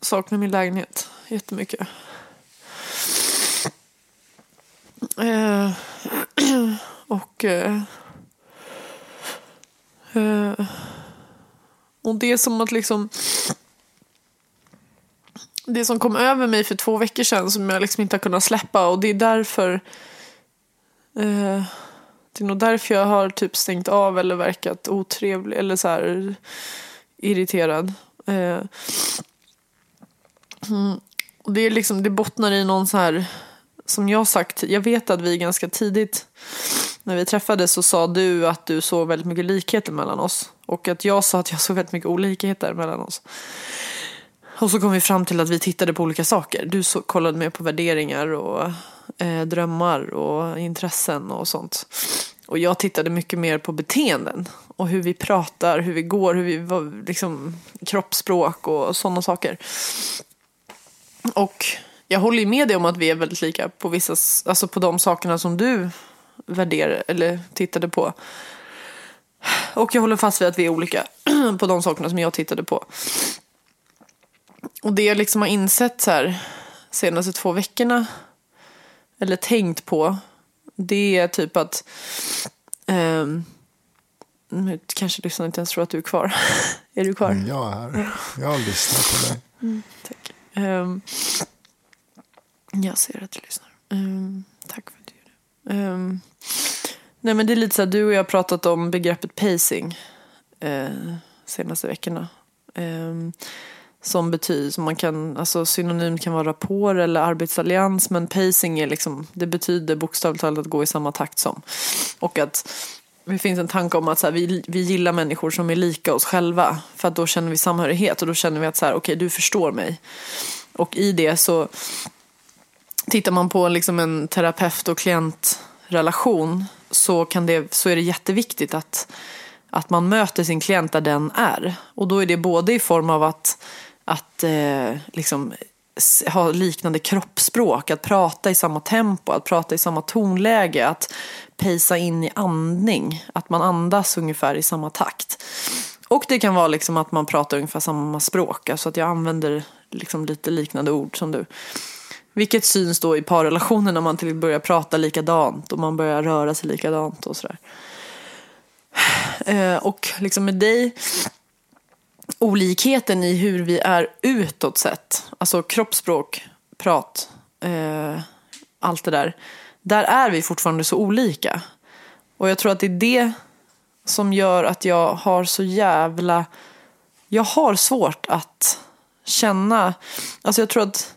saknar min lägenhet jättemycket. Eh, och eh, eh, och det är som att liksom det som kom över mig för två veckor sedan som jag liksom inte har kunnat släppa och det är därför eh, det är nog därför jag har typ stängt av eller verkat otrevlig eller så här irriterad. Eh, mm, och det är liksom, det bottnar i någon så här som jag sagt, jag vet att vi ganska tidigt när vi träffades så sa du att du såg väldigt mycket likheter mellan oss. Och att jag sa att jag såg väldigt mycket olikheter mellan oss. Och så kom vi fram till att vi tittade på olika saker. Du så, kollade mer på värderingar och eh, drömmar och intressen och sånt. Och jag tittade mycket mer på beteenden och hur vi pratar, hur vi går, hur vi liksom kroppsspråk och sådana saker. Och jag håller ju med dig om att vi är väldigt lika på vissa, alltså på de sakerna som du värderade eller tittade på. Och jag håller fast vid att vi är olika på de sakerna som jag tittade på. Och det jag liksom har insett så här senaste två veckorna eller tänkt på det är typ att um, nu kanske lyssnarna inte ens tror att du är kvar. är du kvar? Mm, jag är här. Jag lyssnar på dig. Mm, tack. Um, jag ser att du lyssnar. Um, tack för att du gör det. Um, nej men det är lite så här, du och jag har pratat om begreppet pacing uh, senaste veckorna. Som betyder, som man kan, alltså synonym kan vara rapport eller arbetsallians men pacing är liksom, det betyder bokstavligt talat att gå i samma takt som. Och att det finns en tanke om att så här, vi, vi gillar människor som är lika oss själva för att då känner vi samhörighet och då känner vi att så här, okej okay, du förstår mig. Och i det så tittar man på liksom en terapeut och klientrelation så, kan det, så är det jätteviktigt att, att man möter sin klient där den är. Och då är det både i form av att, att eh, liksom, ha liknande kroppsspråk, att prata i samma tempo, att prata i samma tonläge, att pejsa in i andning, att man andas ungefär i samma takt. Och det kan vara liksom att man pratar ungefär samma språk, alltså att jag använder liksom lite liknande ord som du. Vilket syns då i parrelationer när man till börjar prata likadant och man börjar röra sig likadant och sådär. Eh, och liksom med dig, olikheten i hur vi är utåt sett, alltså kroppsspråk, prat, eh, allt det där. Där är vi fortfarande så olika. Och jag tror att det är det som gör att jag har så jävla... Jag har svårt att känna... Alltså jag tror att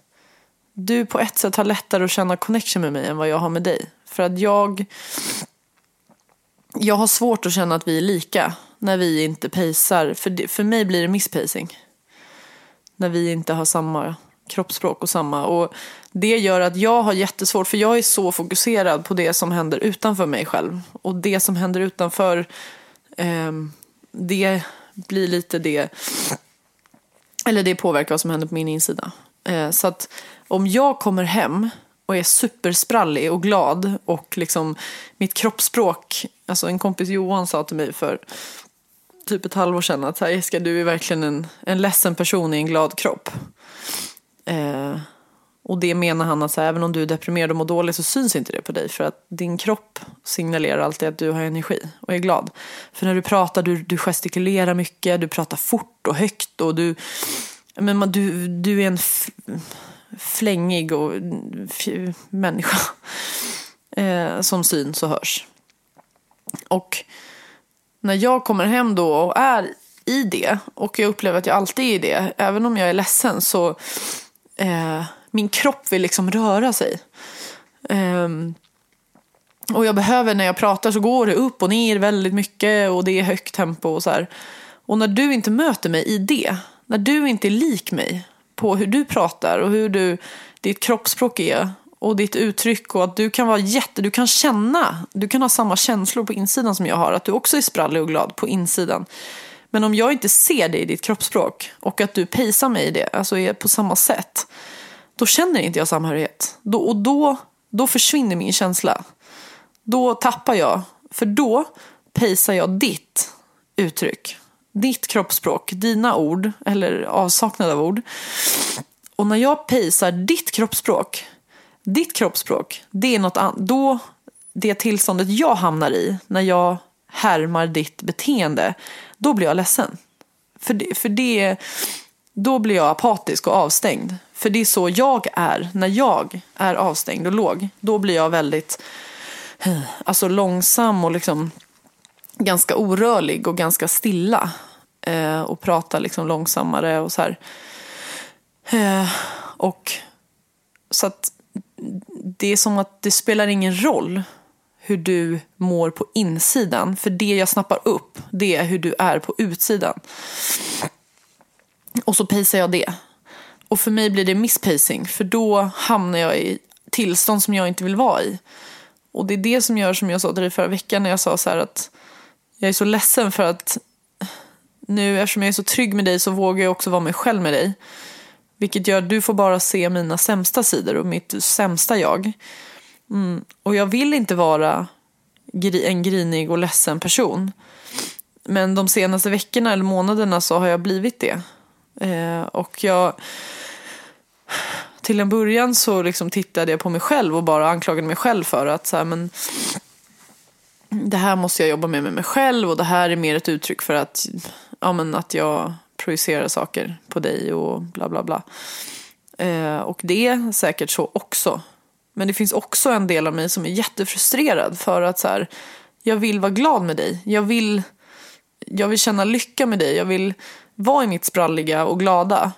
du på ett sätt har lättare att känna connection med mig än vad jag har med dig. För att jag, jag har svårt att känna att vi är lika när vi inte pacear. För, det, för mig blir det misspacing. När vi inte har samma kroppsspråk och samma. Och det gör att jag har jättesvårt, för jag är så fokuserad på det som händer utanför mig själv. Och det som händer utanför, eh, det blir lite det, eller det påverkar vad som händer på min insida. Eh, så att om jag kommer hem och är supersprallig och glad och liksom mitt kroppsspråk, alltså en kompis Johan sa till mig för typ ett halvår sedan att Jessica du är verkligen en, en ledsen person i en glad kropp. Eh, och det menar han att så här, även om du är deprimerad och mår dåligt så syns inte det på dig för att din kropp signalerar alltid att du har energi och är glad. För när du pratar, du, du gestikulerar mycket, du pratar fort och högt och du, men man, du, du är en flängig och människa eh, som syns och hörs. Och när jag kommer hem då och är i det och jag upplever att jag alltid är i det, även om jag är ledsen så eh, min kropp vill liksom röra sig. Eh, och jag behöver när jag pratar så går det upp och ner väldigt mycket och det är högt tempo och så här. Och när du inte möter mig i det, när du inte är lik mig på hur du pratar och hur du, ditt kroppsspråk är och ditt uttryck och att du kan vara jätte, du kan känna, du kan ha samma känslor på insidan som jag har, att du också är sprallig och glad på insidan. Men om jag inte ser det i ditt kroppsspråk och att du pejsar mig i det, alltså är på samma sätt, då känner inte jag samhörighet. Då, och då, då försvinner min känsla. Då tappar jag, för då pejsar jag ditt uttryck. Ditt kroppsspråk, dina ord, eller avsaknad av ord. Och när jag pejsar ditt kroppsspråk, ditt kroppsspråk, det är något annat. Då, det tillståndet jag hamnar i, när jag härmar ditt beteende, då blir jag ledsen. För det, för det, då blir jag apatisk och avstängd. För det är så jag är när jag är avstängd och låg. Då blir jag väldigt eh, alltså långsam och liksom ganska orörlig och ganska stilla. Eh, och pratar liksom långsammare och så här. Eh, och så att det är som att det spelar ingen roll hur du mår på insidan. För det jag snappar upp, det är hur du är på utsidan. Och så pacear jag det. Och för mig blir det misspacing, för då hamnar jag i tillstånd som jag inte vill vara i. Och det är det som gör, som jag sa till dig förra veckan, när jag sa så här att jag är så ledsen för att nu, eftersom jag är så trygg med dig, så vågar jag också vara mig själv med dig. Vilket gör att du får bara se mina sämsta sidor och mitt sämsta jag. Mm. Och jag vill inte vara en grinig och ledsen person. Men de senaste veckorna eller månaderna så har jag blivit det. Eh, och jag... Till en början så liksom tittade jag på mig själv och bara anklagade mig själv för att så här, men, det här måste jag jobba med med mig själv och det här är mer ett uttryck för att, ja, men att jag projicera saker på dig och bla bla bla. Eh, och det är säkert så också. Men det finns också en del av mig som är jättefrustrerad för att så här, jag vill vara glad med dig. Jag vill, jag vill känna lycka med dig. Jag vill vara i mitt spralliga och glada.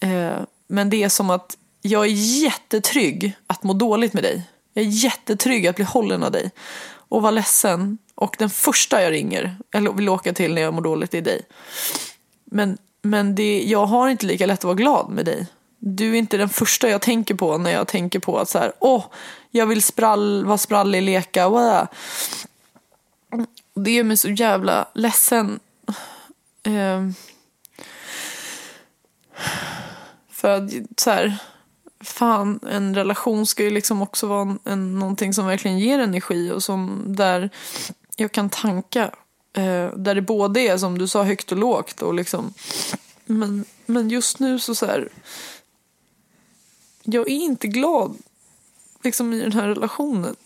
Eh, men det är som att jag är jättetrygg att må dåligt med dig. Jag är jättetrygg att bli hållen av dig. Och vara ledsen. Och den första jag ringer, eller vill åka till när jag mår dåligt, är dig. Men, men det, jag har inte lika lätt att vara glad med dig. Du är inte den första jag tänker på när jag tänker på att så här, åh, jag vill sprall, vara sprallig, leka, wow. Det gör mig så jävla ledsen. Eh, för att så här, fan, en relation ska ju liksom också vara en, en, någonting som verkligen ger energi och som där jag kan tanka. Eh, där det både är som du sa högt och lågt och liksom men, men just nu så så här, jag är inte glad liksom i den här relationen.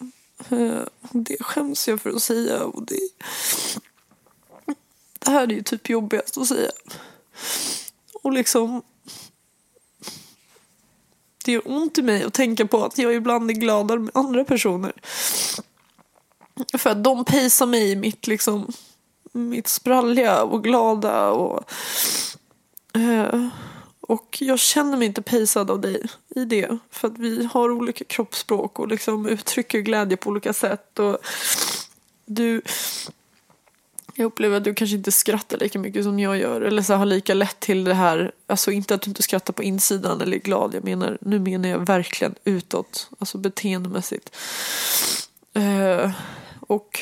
Eh, det skäms jag för att säga och det, det här är ju typ jobbigast att säga. Och liksom det gör ont i mig att tänka på att jag ibland är gladare med andra personer. För att de pejsar mig i mitt, liksom, mitt spralliga och glada och... Eh, och jag känner mig inte pejsad av dig i det. För att vi har olika kroppsspråk och liksom uttrycker glädje på olika sätt. Och du jag upplever att du kanske inte skrattar lika mycket som jag gör. Eller så har lika lätt till det här. Alltså inte att du inte skrattar på insidan eller är glad. Jag menar, nu menar jag verkligen utåt. Alltså beteendemässigt. Eh, och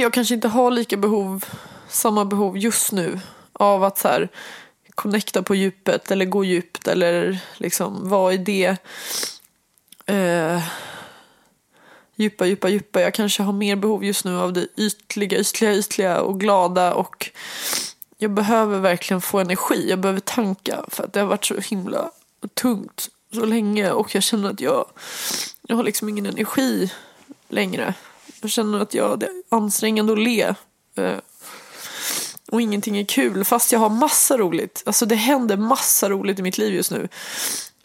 jag kanske inte har lika behov, samma behov just nu av att så här connecta på djupet eller gå djupt eller liksom vara i det. eh, djupa, djupa, djupa. Jag kanske har mer behov just nu av det ytliga, ytliga, ytliga och glada och jag behöver verkligen få energi. Jag behöver tanka för att det har varit så himla tungt så länge och jag känner att jag, jag har liksom ingen energi längre. Jag känner att jag, det är ansträngande att le. Eh, och ingenting är kul fast jag har massa roligt. Alltså det händer massa roligt i mitt liv just nu.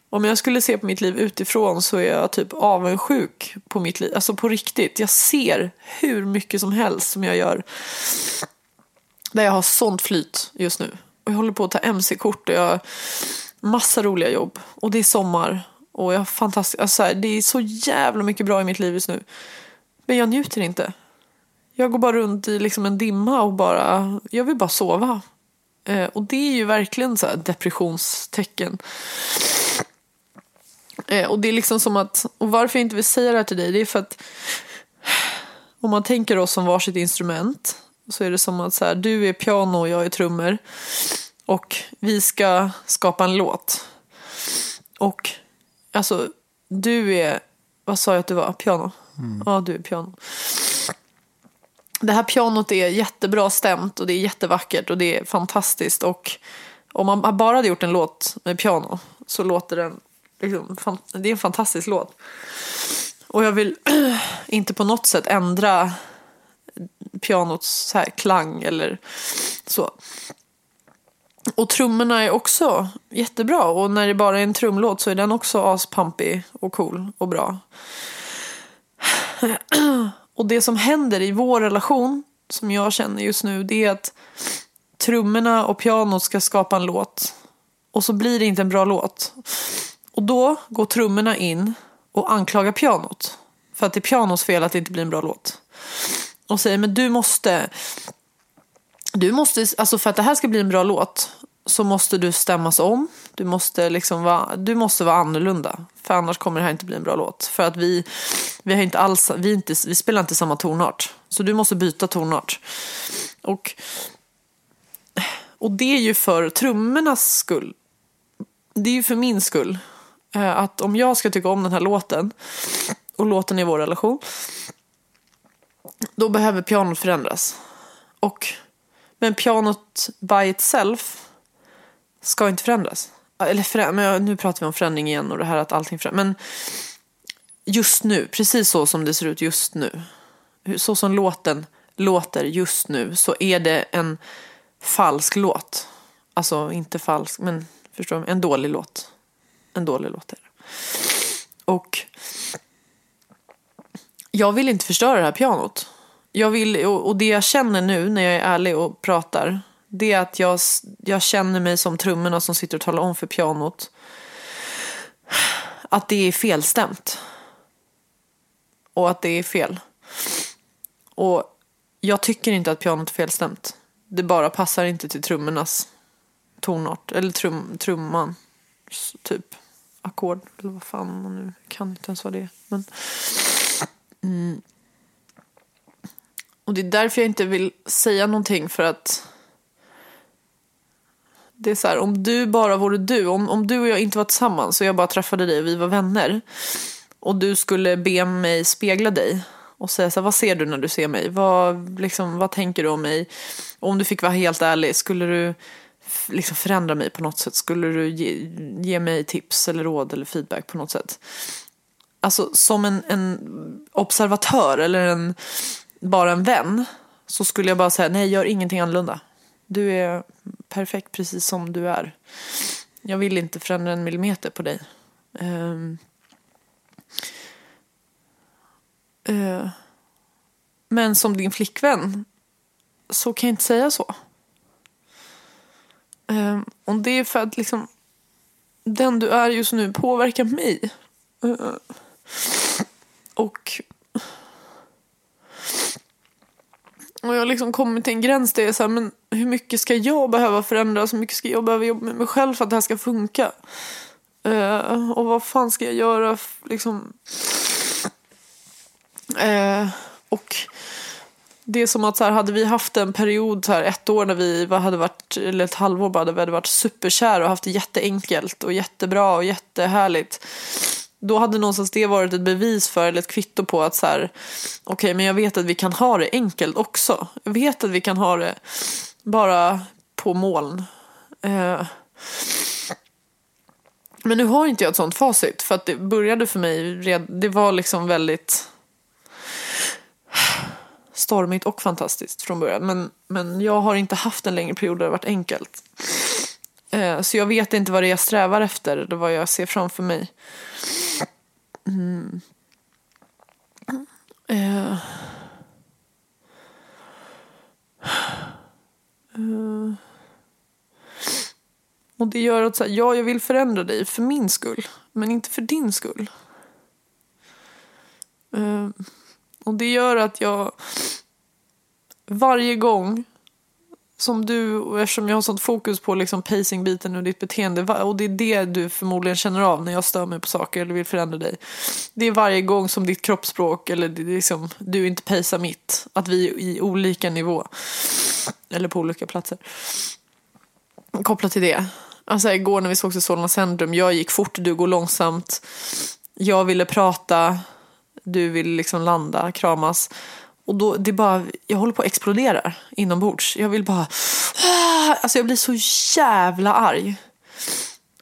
Om jag skulle se på mitt liv utifrån så är jag typ avundsjuk på mitt liv. Alltså på riktigt. Jag ser hur mycket som helst som jag gör. Där jag har sånt flyt just nu. Och jag håller på att ta mc-kort och jag har massa roliga jobb. Och det är sommar. Och jag har fantastiskt, alltså det är så jävla mycket bra i mitt liv just nu. Men jag njuter inte. Jag går bara runt i liksom en dimma och bara, jag vill bara sova. Eh, och det är ju verkligen så här depressionstecken. Eh, och det är liksom som att, och varför jag inte vill säga det här till dig, det är för att om man tänker oss som varsitt instrument så är det som att så här, du är piano och jag är trummor. Och vi ska skapa en låt. Och alltså, du är, vad sa jag att du var? Piano? Mm. Ja, du är piano. Det här pianot är jättebra stämt och det är jättevackert och det är fantastiskt. Och om man bara hade gjort en låt med piano så låter den, liksom, det är en fantastisk låt. Och jag vill inte på något sätt ändra pianots så klang eller så. Och trummorna är också jättebra och när det bara är en trumlåt så är den också aspampig och cool och bra. Och det som händer i vår relation, som jag känner just nu, det är att trummorna och pianot ska skapa en låt. Och så blir det inte en bra låt. Och då går trummorna in och anklagar pianot. För att det är pianos fel att det inte blir en bra låt. Och säger, men du måste, du måste, alltså för att det här ska bli en bra låt så måste du stämmas om. Du måste, liksom vara, du måste vara annorlunda. För annars kommer det här inte bli en bra låt. För att vi, vi, har inte alls, vi, inte, vi spelar inte samma tonart. Så du måste byta tonart. Och, och det är ju för trummornas skull. Det är ju för min skull. Eh, att om jag ska tycka om den här låten och låten i vår relation. Då behöver pianot förändras. Och, men pianot by itself ska inte förändras. Eller förä men nu pratar vi om förändring igen och det här att allting förändras. Men just nu, precis så som det ser ut just nu. Så som låten låter just nu så är det en falsk låt. Alltså inte falsk, men förstår du? En dålig låt. En dålig låt är det. Och jag vill inte förstöra det här pianot. Jag vill, och det jag känner nu när jag är ärlig och pratar det är att jag, jag känner mig som trummorna som sitter och talar om för pianot att det är felstämt. Och att det är fel. Och jag tycker inte att pianot är felstämt. Det bara passar inte till trummornas tonart. Eller trum, trumman. Typ ackord. Eller vad fan man nu kan inte ens vad det är. Men, mm. Och det är därför jag inte vill säga någonting för att det är så här, om du bara vore du, om, om du och jag inte var tillsammans och jag bara träffade dig och vi var vänner och du skulle be mig spegla dig och säga så här, vad ser du när du ser mig? Vad, liksom, vad tänker du om mig? Och om du fick vara helt ärlig, skulle du liksom förändra mig på något sätt? Skulle du ge, ge mig tips eller råd eller feedback på något sätt? Alltså som en, en observatör eller en, bara en vän så skulle jag bara säga nej, gör ingenting annorlunda. Du är perfekt precis som du är. Jag vill inte förändra en millimeter på dig. Um, uh, men som din flickvän så kan jag inte säga så. Um, och det är för att liksom den du är just nu påverkar mig. Uh, och och jag har liksom kommit till en gräns där jag är så här, men hur mycket ska jag behöva förändras? Alltså, hur mycket ska jag behöva jobba med mig själv för att det här ska funka? Uh, och vad fan ska jag göra? Liksom. Uh, och det är som att så här, hade vi haft en period, så här, ett år när vi hade varit, eller ett halvår bara, där vi hade varit superkär och haft det jätteenkelt och jättebra och jättehärligt då hade någonstans det varit ett bevis för, eller ett kvitto på att så här, okej okay, men jag vet att vi kan ha det enkelt också. Jag vet att vi kan ha det bara på moln. Eh. Men nu har inte jag ett sånt facit för att det började för mig, det var liksom väldigt stormigt och fantastiskt från början. Men, men jag har inte haft en längre period där det varit enkelt. Eh, så jag vet inte vad det är jag strävar efter eller vad jag ser framför mig. Mm. Uh. Uh. Och det gör att så här, ja, jag vill förändra dig för min skull, men inte för din skull. Uh. Och det gör att jag varje gång som du, eftersom jag har sånt fokus på liksom pacing-biten och ditt beteende och det är det du förmodligen känner av när jag stör mig på saker eller vill förändra dig. Det är varje gång som ditt kroppsspråk eller det är liksom, du inte pacear mitt, att vi är i olika nivå eller på olika platser. Kopplat till det. Alltså igår när vi såg i Solna centrum, jag gick fort, du går långsamt. Jag ville prata, du ville liksom landa, kramas. Och då, det bara, jag håller på att explodera inombords. Jag vill bara... Ah, alltså jag blir så jävla arg.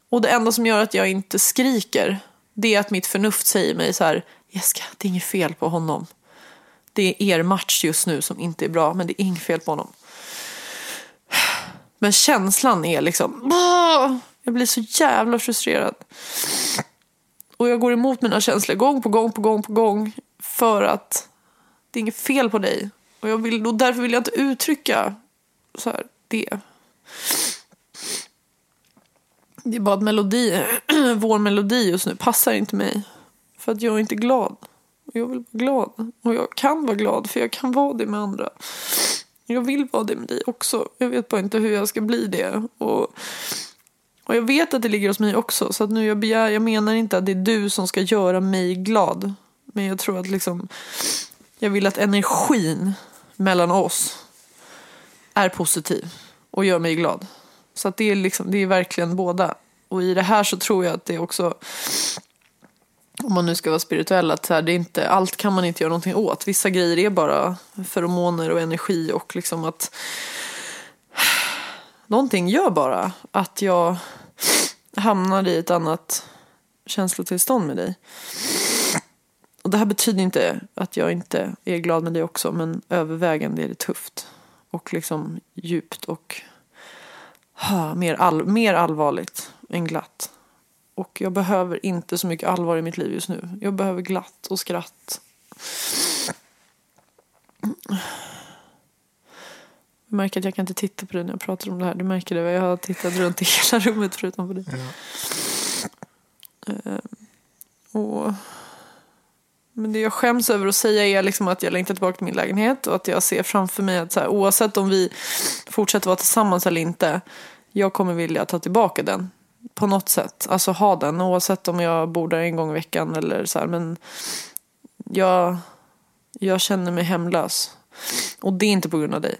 Och det enda som gör att jag inte skriker, det är att mitt förnuft säger mig så här, Jessica, det är inget fel på honom. Det är er match just nu som inte är bra, men det är inget fel på honom. Men känslan är liksom, ah, jag blir så jävla frustrerad. Och jag går emot mina känslor gång på gång på gång på gång för att det är inget fel på dig. Och, jag vill, och därför vill jag inte uttrycka så här, det. Det är bara att melodi, vår melodi just nu passar inte mig. För att jag är inte glad. Och jag vill vara glad. Och jag kan vara glad för jag kan vara det med andra. Jag vill vara det med dig också. Jag vet bara inte hur jag ska bli det. Och, och jag vet att det ligger hos mig också. Så att nu jag begär, jag menar inte att det är du som ska göra mig glad. Men jag tror att liksom jag vill att energin mellan oss är positiv och gör mig glad. Så att det, är liksom, det är verkligen båda. Och i det här så tror jag att det också, om man nu ska vara spirituell, att det är inte, allt kan man inte göra någonting åt. Vissa grejer är bara feromoner och energi och liksom att någonting gör bara att jag hamnar i ett annat känslotillstånd med dig. Och det här betyder inte att jag inte är glad med det också, men övervägande är det tufft. Och liksom djupt och ha, mer, all, mer allvarligt än glatt. Och jag behöver inte så mycket allvar i mitt liv just nu. Jag behöver glatt och skratt. Jag märker att jag kan inte titta på dig när jag pratar om det här. Du märker det, jag har tittat runt i hela rummet förutom på dig. Ja. Uh, och men det jag skäms över att säga är liksom att jag längtar tillbaka till min lägenhet och att jag ser framför mig att så här, oavsett om vi fortsätter vara tillsammans eller inte, jag kommer vilja ta tillbaka den på något sätt. Alltså ha den oavsett om jag bor där en gång i veckan eller så här. Men jag, jag känner mig hemlös. Och det är inte på grund av dig.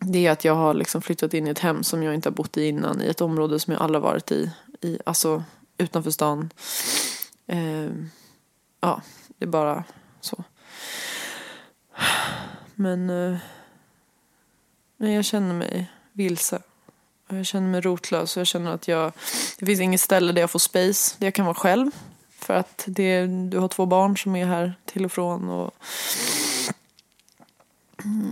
Det är att jag har liksom flyttat in i ett hem som jag inte har bott i innan. I ett område som jag aldrig varit i. i alltså utanför stan. Eh, ja, det är bara så. Men eh, nej, jag känner mig vilse. Jag känner mig rotlös och jag känner att jag, det finns inget ställe där jag får space, där jag kan vara själv. För att det, du har två barn som är här till och från. Och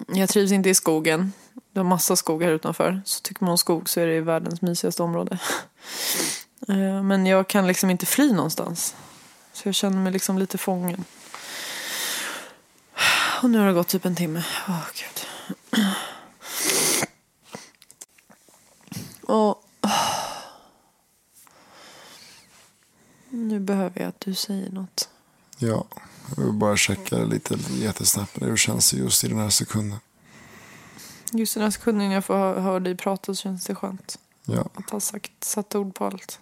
jag trivs inte i skogen. Det har massa skog här utanför. Så tycker man om skog så är det världens mysigaste område. Eh, men jag kan liksom inte fly någonstans. Så jag känner mig liksom lite fången. Och nu har det gått typ en timme. Åh, oh, gud. Och... Nu behöver jag att du säger något. Ja, jag vill bara checka lite jättesnabbt hur känns det just i den här sekunden. Just i den här sekunden när jag får höra dig prata så känns det skönt. Ja. Att ha sagt, satt ord på allt.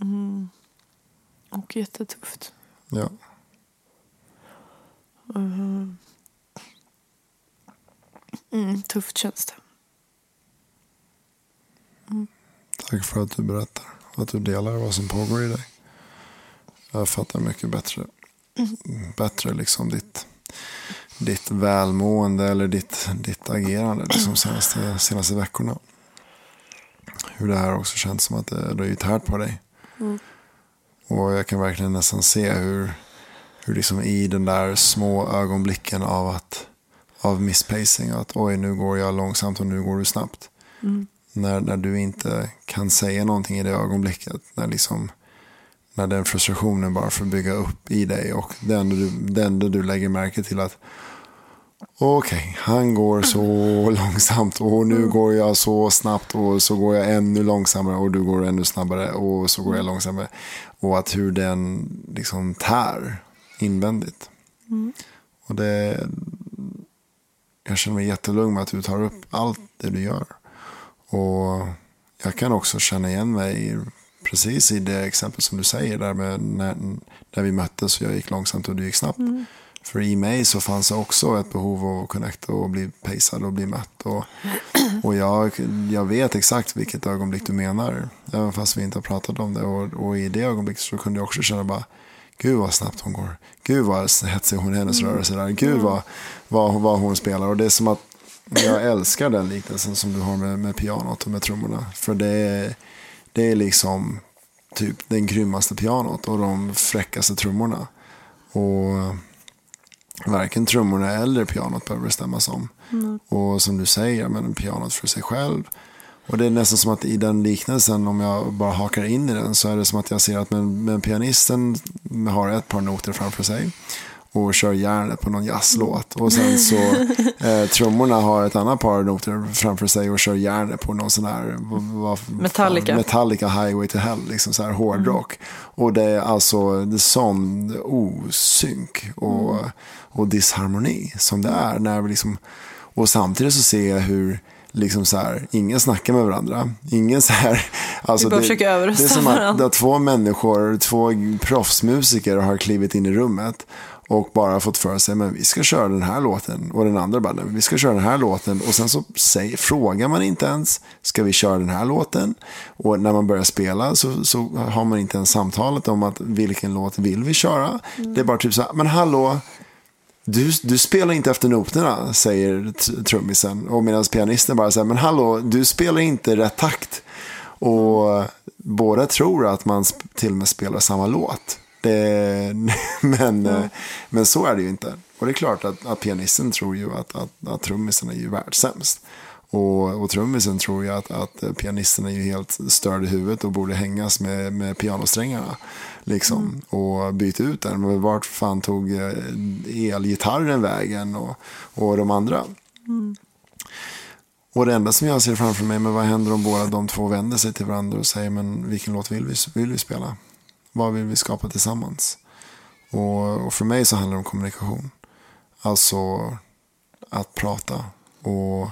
Mm. Och jättetufft. Ja. Mm. Mm, tufft känns det. Mm. Tack för att du berättar. Att du delar vad som pågår i dig. Jag fattar mycket bättre. Bättre liksom ditt, ditt välmående eller ditt, ditt agerande liksom senaste, senaste veckorna. Hur det här också känns som att det, det har tärt på dig. Mm. Och jag kan verkligen nästan se hur, hur liksom i den där små ögonblicken av att av misspacing. Att oj, nu går jag långsamt och nu går du snabbt. Mm. När, när du inte kan säga någonting i det ögonblicket. När, liksom, när den frustrationen bara får bygga upp i dig. Och det enda du, det enda du lägger märke till att Okej, okay, han går så långsamt och nu går jag så snabbt och så går jag ännu långsammare och du går ännu snabbare och så går jag långsammare. Och att hur den liksom tär invändigt. Mm. Och det, jag känner mig jättelugn med att du tar upp allt det du gör. Och jag kan också känna igen mig precis i det exempel som du säger där med när, när vi möttes och jag gick långsamt och du gick snabbt. Mm. För i mig så fanns det också ett behov av att connecta och bli pacad och bli mött. Och, och jag, jag vet exakt vilket ögonblick du menar. Även fast vi inte har pratat om det. Och, och i det ögonblicket så kunde jag också känna bara Gud vad snabbt hon går. Gud vad hetsig hon är hennes Mm. rörelse där. Gud vad, vad, vad hon spelar. Och det är som att jag älskar den liknelsen som du har med, med pianot och med trummorna. För det är, det är liksom typ den grymmaste pianot och de fräckaste trummorna. Och varken trummorna eller pianot behöver stämmas om. Och som du säger, men pianot för sig själv. Och det är nästan som att i den liknelsen, om jag bara hakar in i den, så är det som att jag ser att men, men pianisten har ett par noter framför sig och kör järnet på någon jazzlåt. Och sen så eh, trummorna har ett annat par noter framför sig och kör järnet på någon sån här vad, Metallica. Metallica Highway to Hell, liksom så här hårdrock. Och det är alltså det är sån osynk och, och disharmoni som det är. När vi liksom, och samtidigt så ser jag hur liksom så här, ingen snackar med varandra. Ingen så här, alltså Vi bara det, försöker överrösta Det är som att två människor, två proffsmusiker har klivit in i rummet och bara fått för sig, men vi ska köra den här låten. Och den andra bara, "Nej, men vi ska köra den här låten. Och sen så säger, frågar man inte ens, ska vi köra den här låten? Och när man börjar spela så, så har man inte ens samtalet om att vilken låt vill vi köra. Det är bara typ så här, men hallå, du, du spelar inte efter noterna, säger trummisen. Och medan pianisten bara säger, men hallå, du spelar inte rätt takt. Och båda tror att man till och med spelar samma låt. Det, men, eh, men så är det ju inte. Och det är klart att, att pianisten tror ju att, att, att trummisen är ju världssämst. Och, och trummisen tror ju att, att pianisten är ju helt störd i huvudet och borde hängas med, med pianosträngarna. Liksom, Och byta ut den. Men vart fan tog eh, elgitarren vägen och, och de andra? Och det enda som jag ser framför mig, men vad händer om båda de två vänder sig till varandra och säger, men vilken låt vill vi, vill vi spela? Vad vill vi skapa tillsammans? Och, och för mig så handlar det om kommunikation. Alltså att prata. Och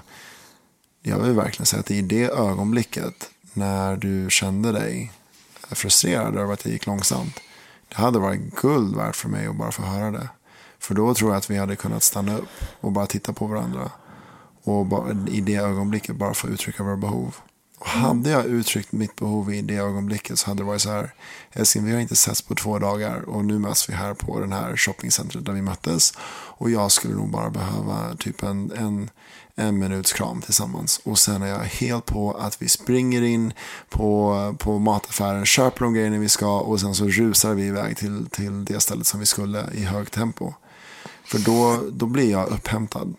jag vill verkligen säga att i det ögonblicket när du kände dig frustrerad över att det gick långsamt. Det hade varit guld värt för mig att bara få höra det. För då tror jag att vi hade kunnat stanna upp och bara titta på varandra. Och bara, i det ögonblicket bara få uttrycka våra behov. Hade jag uttryckt mitt behov i det ögonblicket så hade det varit så här. Älskling, vi har inte setts på två dagar och nu möts vi här på den här shoppingcentret där vi möttes. Och jag skulle nog bara behöva typ en, en, en minuts kram tillsammans. Och sen är jag helt på att vi springer in på, på mataffären, köper de grejerna vi ska och sen så rusar vi iväg till, till det stället som vi skulle i högt tempo. För då, då blir jag upphämtad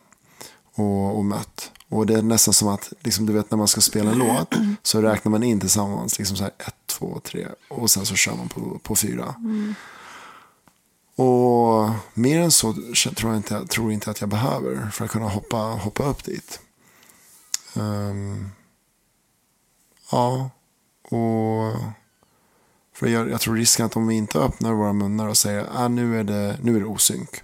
och, och mött. Och det är nästan som att, liksom, du vet när man ska spela en låt så räknar man in tillsammans, liksom så här ett, två, tre och sen så kör man på, på fyra. Och mer än så tror jag inte, tror inte att jag behöver för att kunna hoppa, hoppa upp dit. Um, ja, och för jag, jag tror risken att om vi inte öppnar våra munnar och säger ah, nu, är det, nu är det osynk.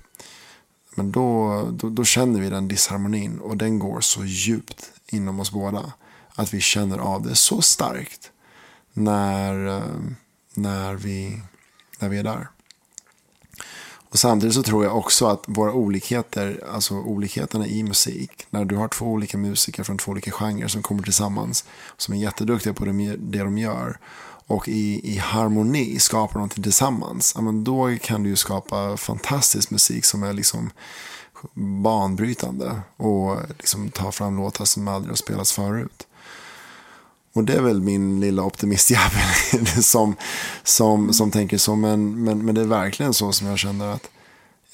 Men då, då, då känner vi den disharmonin och den går så djupt inom oss båda. Att vi känner av det så starkt när, eh, när, vi, när vi är där. Och samtidigt så tror jag också att våra olikheter, alltså olikheterna i musik, när du har två olika musiker från två olika genrer som kommer tillsammans, som är jätteduktiga på det de gör, och i, i harmoni skapar någonting tillsammans, ja, men då kan du ju skapa fantastisk musik som är liksom banbrytande och liksom ta fram låtar som aldrig har spelats förut. Och det är väl min lilla optimistjävel som, som, som tänker så. Men, men, men det är verkligen så som jag känner att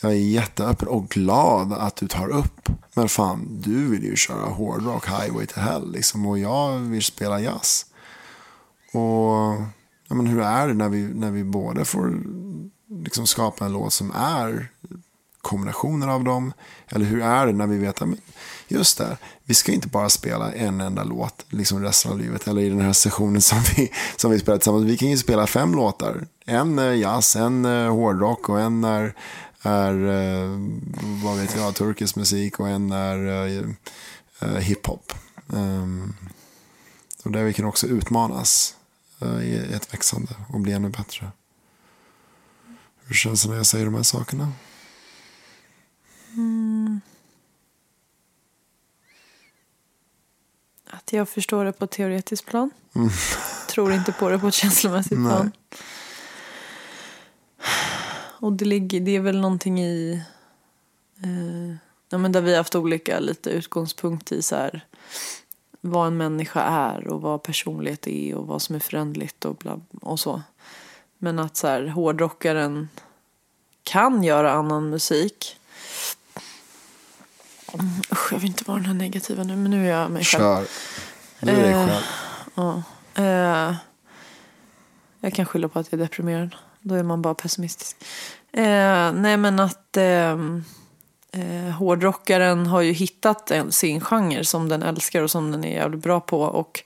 jag är jätteöppen och glad att du tar upp. Men fan, du vill ju köra hårdrock, highway to hell liksom. Och jag vill spela jazz. Och ja, men hur är det när vi, när vi både får liksom skapa en låt som är kombinationer av dem? Eller hur är det när vi vet att just det, vi ska inte bara spela en enda låt liksom resten av livet. Eller i den här sessionen som vi, som vi spelar tillsammans. Vi kan ju spela fem låtar. En är jazz, en är hårdrock och en är, är eh, vad vet jag, turkisk musik och en är eh, eh, hiphop. Um, och där vi kan också utmanas uh, i ett växande och bli ännu bättre. Hur känns det när jag säger de här sakerna? Mm. Att jag förstår det på ett teoretiskt plan. Mm. Tror inte på det på ett känslomässigt Nej. plan. Och det, ligger, det är väl någonting i... Eh, ja, men där vi har haft olika lite utgångspunkt i så här, vad en människa är och vad personlighet är och vad som är förändligt och, bla, och så. Men att så här, hårdrockaren kan göra annan musik Usch, jag vill inte vara den här negativa nu, men nu är jag mig själv. Kör. Nu är dig själv. Ja. Eh, jag kan skylla på att jag är deprimerad. Då är man bara pessimistisk. Eh, nej, men att eh, hårdrockaren har ju hittat en, sin genre som den älskar och som den är jävligt bra på. Och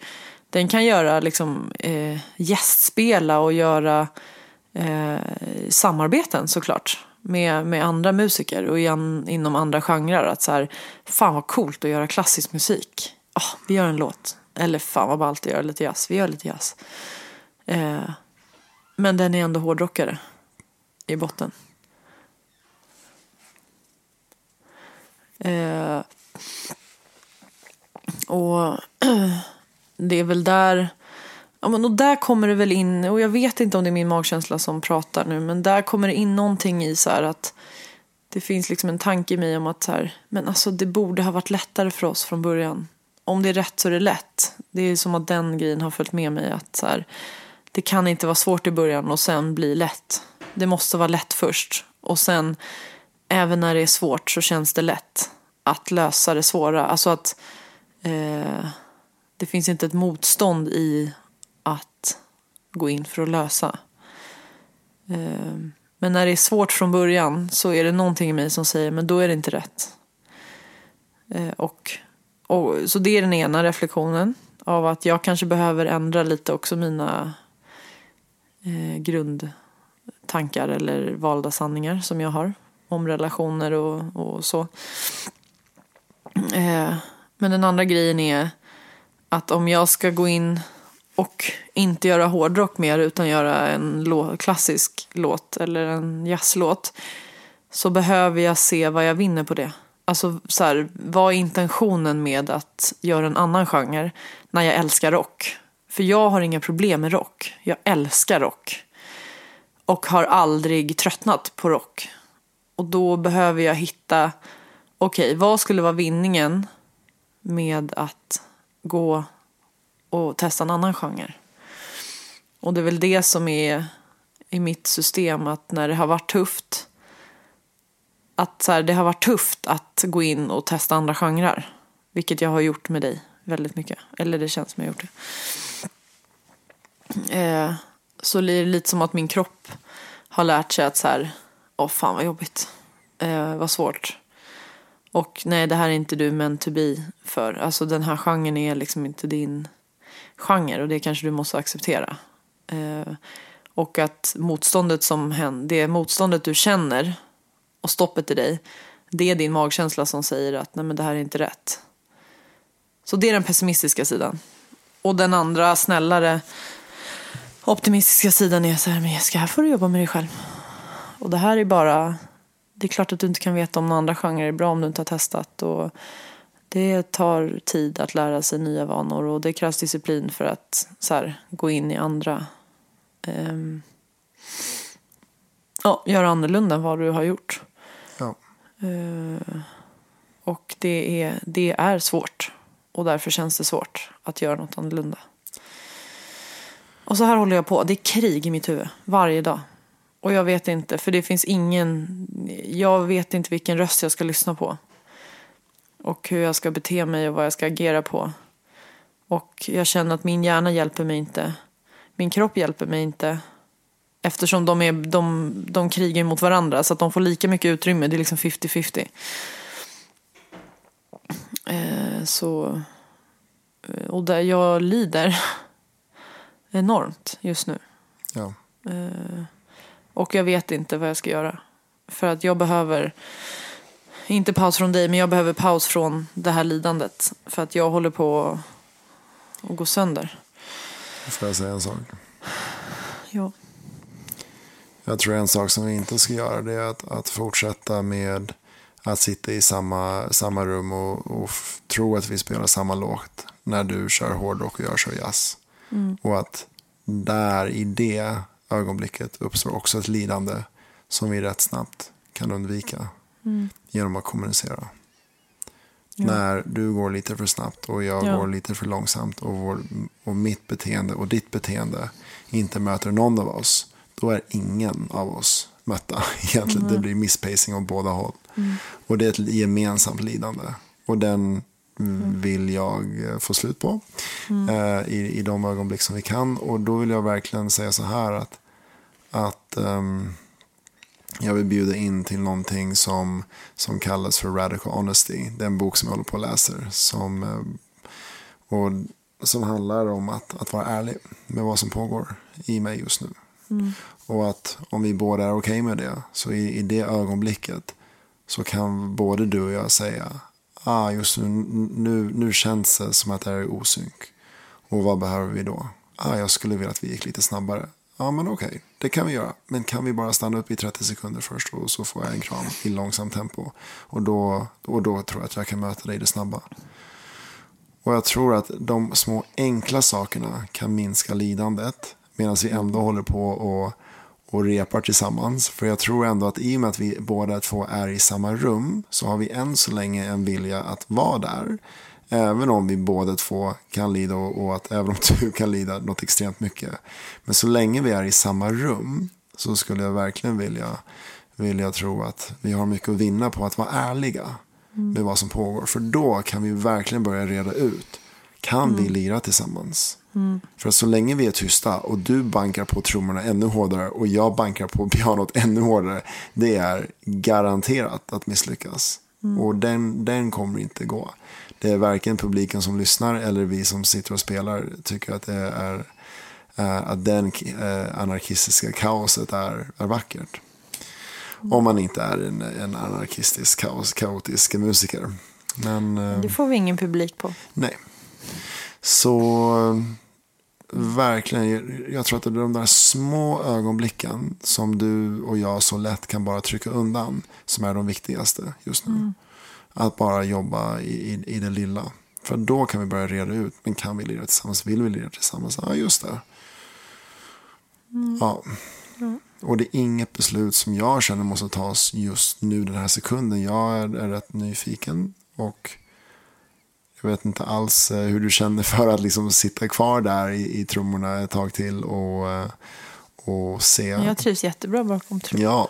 den kan göra liksom eh, gästspela och göra eh, samarbeten såklart med, med andra musiker och igen, inom andra genrer. Att så här, fan vad coolt att göra klassisk musik. Oh, vi gör en låt. Eller fan vad ballt att göra lite jazz. Vi gör lite jazz. Eh, men den är ändå hårdrockare i botten. Eh, och det är väl där Ja, men och där kommer det väl in, och jag vet inte om det är min magkänsla som pratar nu, men där kommer det in någonting i så här att det finns liksom en tanke i mig om att så här, men alltså det borde ha varit lättare för oss från början. Om det är rätt så är det lätt. Det är som att den grejen har följt med mig att så här, det kan inte vara svårt i början och sen bli lätt. Det måste vara lätt först och sen även när det är svårt så känns det lätt att lösa det svåra. Alltså att eh, det finns inte ett motstånd i att gå in för att lösa. Eh, men när det är svårt från början så är det någonting i mig som säger men då är det inte rätt. Eh, och, och, så det är den ena reflektionen av att jag kanske behöver ändra lite också mina eh, grundtankar eller valda sanningar som jag har om relationer och, och så. Eh, men den andra grejen är att om jag ska gå in och inte göra hårdrock mer utan göra en lå klassisk låt eller en jazzlåt så behöver jag se vad jag vinner på det. Alltså så här, vad är intentionen med att göra en annan genre när jag älskar rock? För jag har inga problem med rock. Jag älskar rock. Och har aldrig tröttnat på rock. Och då behöver jag hitta, okej, okay, vad skulle vara vinningen med att gå och testa en annan genre. Och det är väl det som är i mitt system att när det har varit tufft att så här, det har varit tufft att gå in och testa andra genrer. Vilket jag har gjort med dig väldigt mycket. Eller det känns som jag har gjort det. Eh, så det är lite som att min kropp har lärt sig att så här, åh fan vad jobbigt. Eh, vad svårt. Och nej, det här är inte du meant to be för. Alltså den här genren är liksom inte din genre och det kanske du måste acceptera. Eh, och att motståndet som händer, det motståndet du känner och stoppet i dig, det är din magkänsla som säger att nej men det här är inte rätt. Så det är den pessimistiska sidan. Och den andra snällare optimistiska sidan är så här, men Jessica, här får du jobba med dig själv. Och det här är bara, det är klart att du inte kan veta om några andra genrer är bra om du inte har testat. Och det tar tid att lära sig nya vanor och det krävs disciplin för att så här, gå in i andra. Um, ja, göra annorlunda än vad du har gjort. Ja. Uh, och det är, det är svårt. Och därför känns det svårt att göra något annorlunda. Och så här håller jag på. Det är krig i mitt huvud varje dag. Och jag vet inte, för det finns ingen... Jag vet inte vilken röst jag ska lyssna på och hur jag ska bete mig och vad jag ska agera på. Och jag känner att min hjärna hjälper mig inte. Min kropp hjälper mig inte. Eftersom de, är, de, de krigar mot varandra så att de får lika mycket utrymme. Det är liksom 50-50. Eh, så... eh, Och där jag lider enormt just nu. Ja. Eh, och jag vet inte vad jag ska göra. För att jag behöver, inte paus från dig, men jag behöver paus från det här lidandet. För att jag håller på att gå sönder. Får jag säga en sak? Ja. Jag tror en sak som vi inte ska göra det är att, att fortsätta med att sitta i samma, samma rum och, och tro att vi spelar samma låt när du kör hårdrock och jag kör jazz. Och att där i det ögonblicket uppstår också ett lidande som vi rätt snabbt kan undvika genom att kommunicera. När du går lite för snabbt och jag Ja. går lite för långsamt och, vår, och mitt beteende och ditt beteende inte möter någon av oss, då är ingen av oss mötta. Egentligen, det blir misspacing åt båda håll. Och det är ett gemensamt lidande. Och den mm, vill jag eh, få slut på eh, i, i de ögonblick som vi kan. Och då vill jag verkligen säga så här att, att ehm, jag vill bjuda in till någonting som, som kallas för Radical Honesty. Det är en bok som jag håller på och läser. Som, eh, och, som handlar om att, att vara ärlig med vad som pågår i mig just nu. Och att om vi båda är okej med det, så i, i det ögonblicket så kan både du och jag säga, ah, just nu, nu, nu känns det som att det är osynk. Och vad behöver vi då? Ah, jag skulle vilja att vi gick lite snabbare. Ja, men okej, det kan vi göra. Men kan vi bara stanna upp i 30 sekunder först och så får jag en kram i långsamt tempo. Och då, och då tror jag att jag kan möta dig i det snabba. Och jag tror att de små enkla sakerna kan minska lidandet medan vi ändå håller på och, och repar tillsammans. För jag tror ändå att i och med att vi båda två är i samma rum så har vi än så länge en vilja att vara där. Även om vi båda två kan lida och, att även om du kan lida något extremt mycket. Men så länge vi är i samma rum så skulle jag verkligen vilja, vilja tro att vi har mycket att vinna på att vara ärliga med vad som pågår. För då kan vi verkligen börja reda ut. Kan vi lira tillsammans? För så länge vi är tysta och du bankar på trummorna ännu hårdare och jag bankar på pianot ännu hårdare. Det är garanterat att misslyckas. Och den, den kommer inte gå. Det är varken publiken som lyssnar eller vi som sitter och spelar tycker att det är eh, att den eh, anarkistiska kaoset är, är vackert. Om man inte är en, en anarkistisk, kaos, kaotisk musiker. Men eh, Det får vi ingen publik på. nej. Så verkligen, jag- tror att det är de där små ögonblicken som du och jag så lätt kan bara trycka undan som är de viktigaste just nu. Att bara jobba i, i, i det lilla. För då kan vi börja reda ut, men kan vi lira tillsammans? Vill vi lira tillsammans? Ja, just det. Ja. Och det är inget beslut som jag känner måste tas just nu den här sekunden. Jag är, är rätt nyfiken och jag vet inte alls eh, hur du känner för att liksom sitta kvar där i, i trummorna ett tag till och, eh, och se. Jag trivs jättebra bakom trummor. Ja.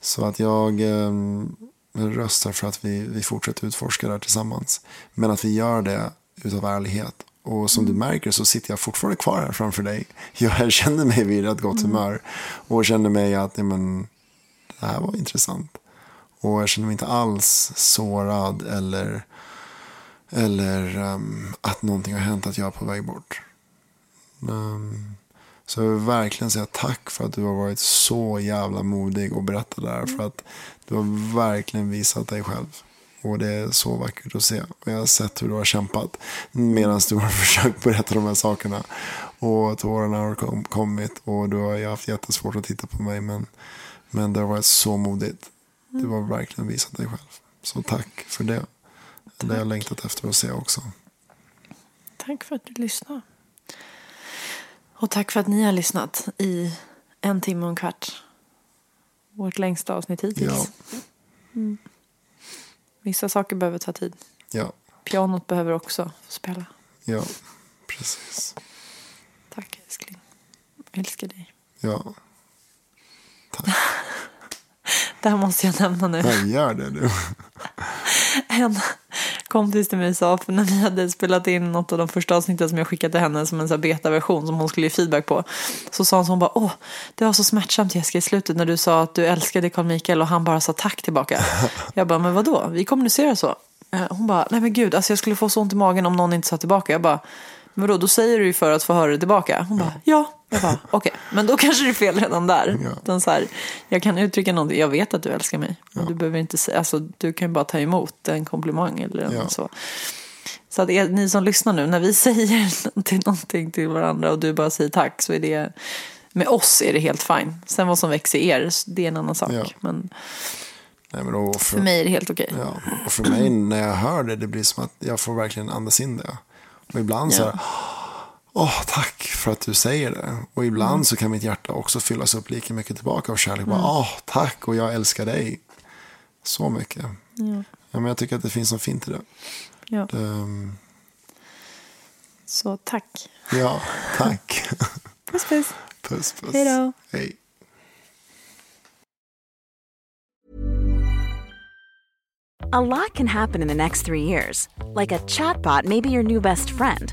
Så att jag eh, röstar för att vi, vi fortsätter utforska där tillsammans. Men att vi gör det utav ärlighet. Och som du märker så sitter jag fortfarande kvar här framför dig. Jag känner mig vid rätt gott humör. Och känner mig att ja, men, det här var intressant. Och jag känner mig inte alls sårad eller, eller ehm, att någonting har hänt att jag är på väg bort. Ehm, så jag vill verkligen säga tack för att du har varit så jävla modig och berättat det här. För att du har verkligen visat dig själv. Och det är så vackert att se. Och jag har sett hur du har kämpat medan du har försökt berätta de här sakerna. Och tårarna har kom, kommit och du har haft jättesvårt att titta på mig. Men, men det har varit så modigt. Du har verkligen visat dig själv. Så tack för det. Det har jag längtat efter att se också. Tack för att du lyssnade. Och tack för att ni har lyssnat i en timme och en kvart. Vårt längsta avsnitt hittills. Ja, Vissa saker behöver ta tid. ja, Pianot behöver också spela. ja. Precis. Tack älskling. Jag älskar dig. Ja, Det här måste jag nämna nu. jag gör det du. En kompis till mig sa, för när vi hade spelat in något av de första avsnitten som jag skickade till henne som en här betaversion som hon skulle ge feedback på. Så sa hon så hon bara, åh, det var så smärtsamt Jessica i slutet när du sa att du älskade Carl Mikael och han bara sa tack tillbaka. Jag bara, men vadå, vi kommunicerar så. Eh, Hon bara, nej men gud, alltså jag skulle få så ont i magen om någon inte sa tillbaka. Jag bara, men vadå, då säger du ju för att få höra det tillbaka. Hon bara, ja. Jag bara, okej, men då kanske det är fel redan där. Ja. Så här, jag kan uttrycka någonting, jag vet att du älskar mig. Men du behöver inte säga, alltså du kan ju bara ta emot en komplimang eller en Ja. så. Så att er, ni som lyssnar nu, när vi säger någonting, någonting till varandra och du bara säger tack så är det, med oss är det helt fine. Sen vad som växer i er, det är en annan sak. Ja. Men Nej, men då, för mig är det helt okej. Ja, och för mig när jag hör det, det blir som att jag får verkligen andas in det. Och ibland så här, åh tack för att du säger det. Och ibland Mm. så kan mitt hjärta också fyllas upp lika mycket tillbaka av kärlek. Bara, åh tack och jag älskar dig så mycket. Ja. men jag tycker att det finns något fint i det. Ja. det um, Så tack. ja, tack. Puss puss. puss, puss. Hej då. Hej. A lot can happen in the next three years. Like a chatbot may be your new best friend.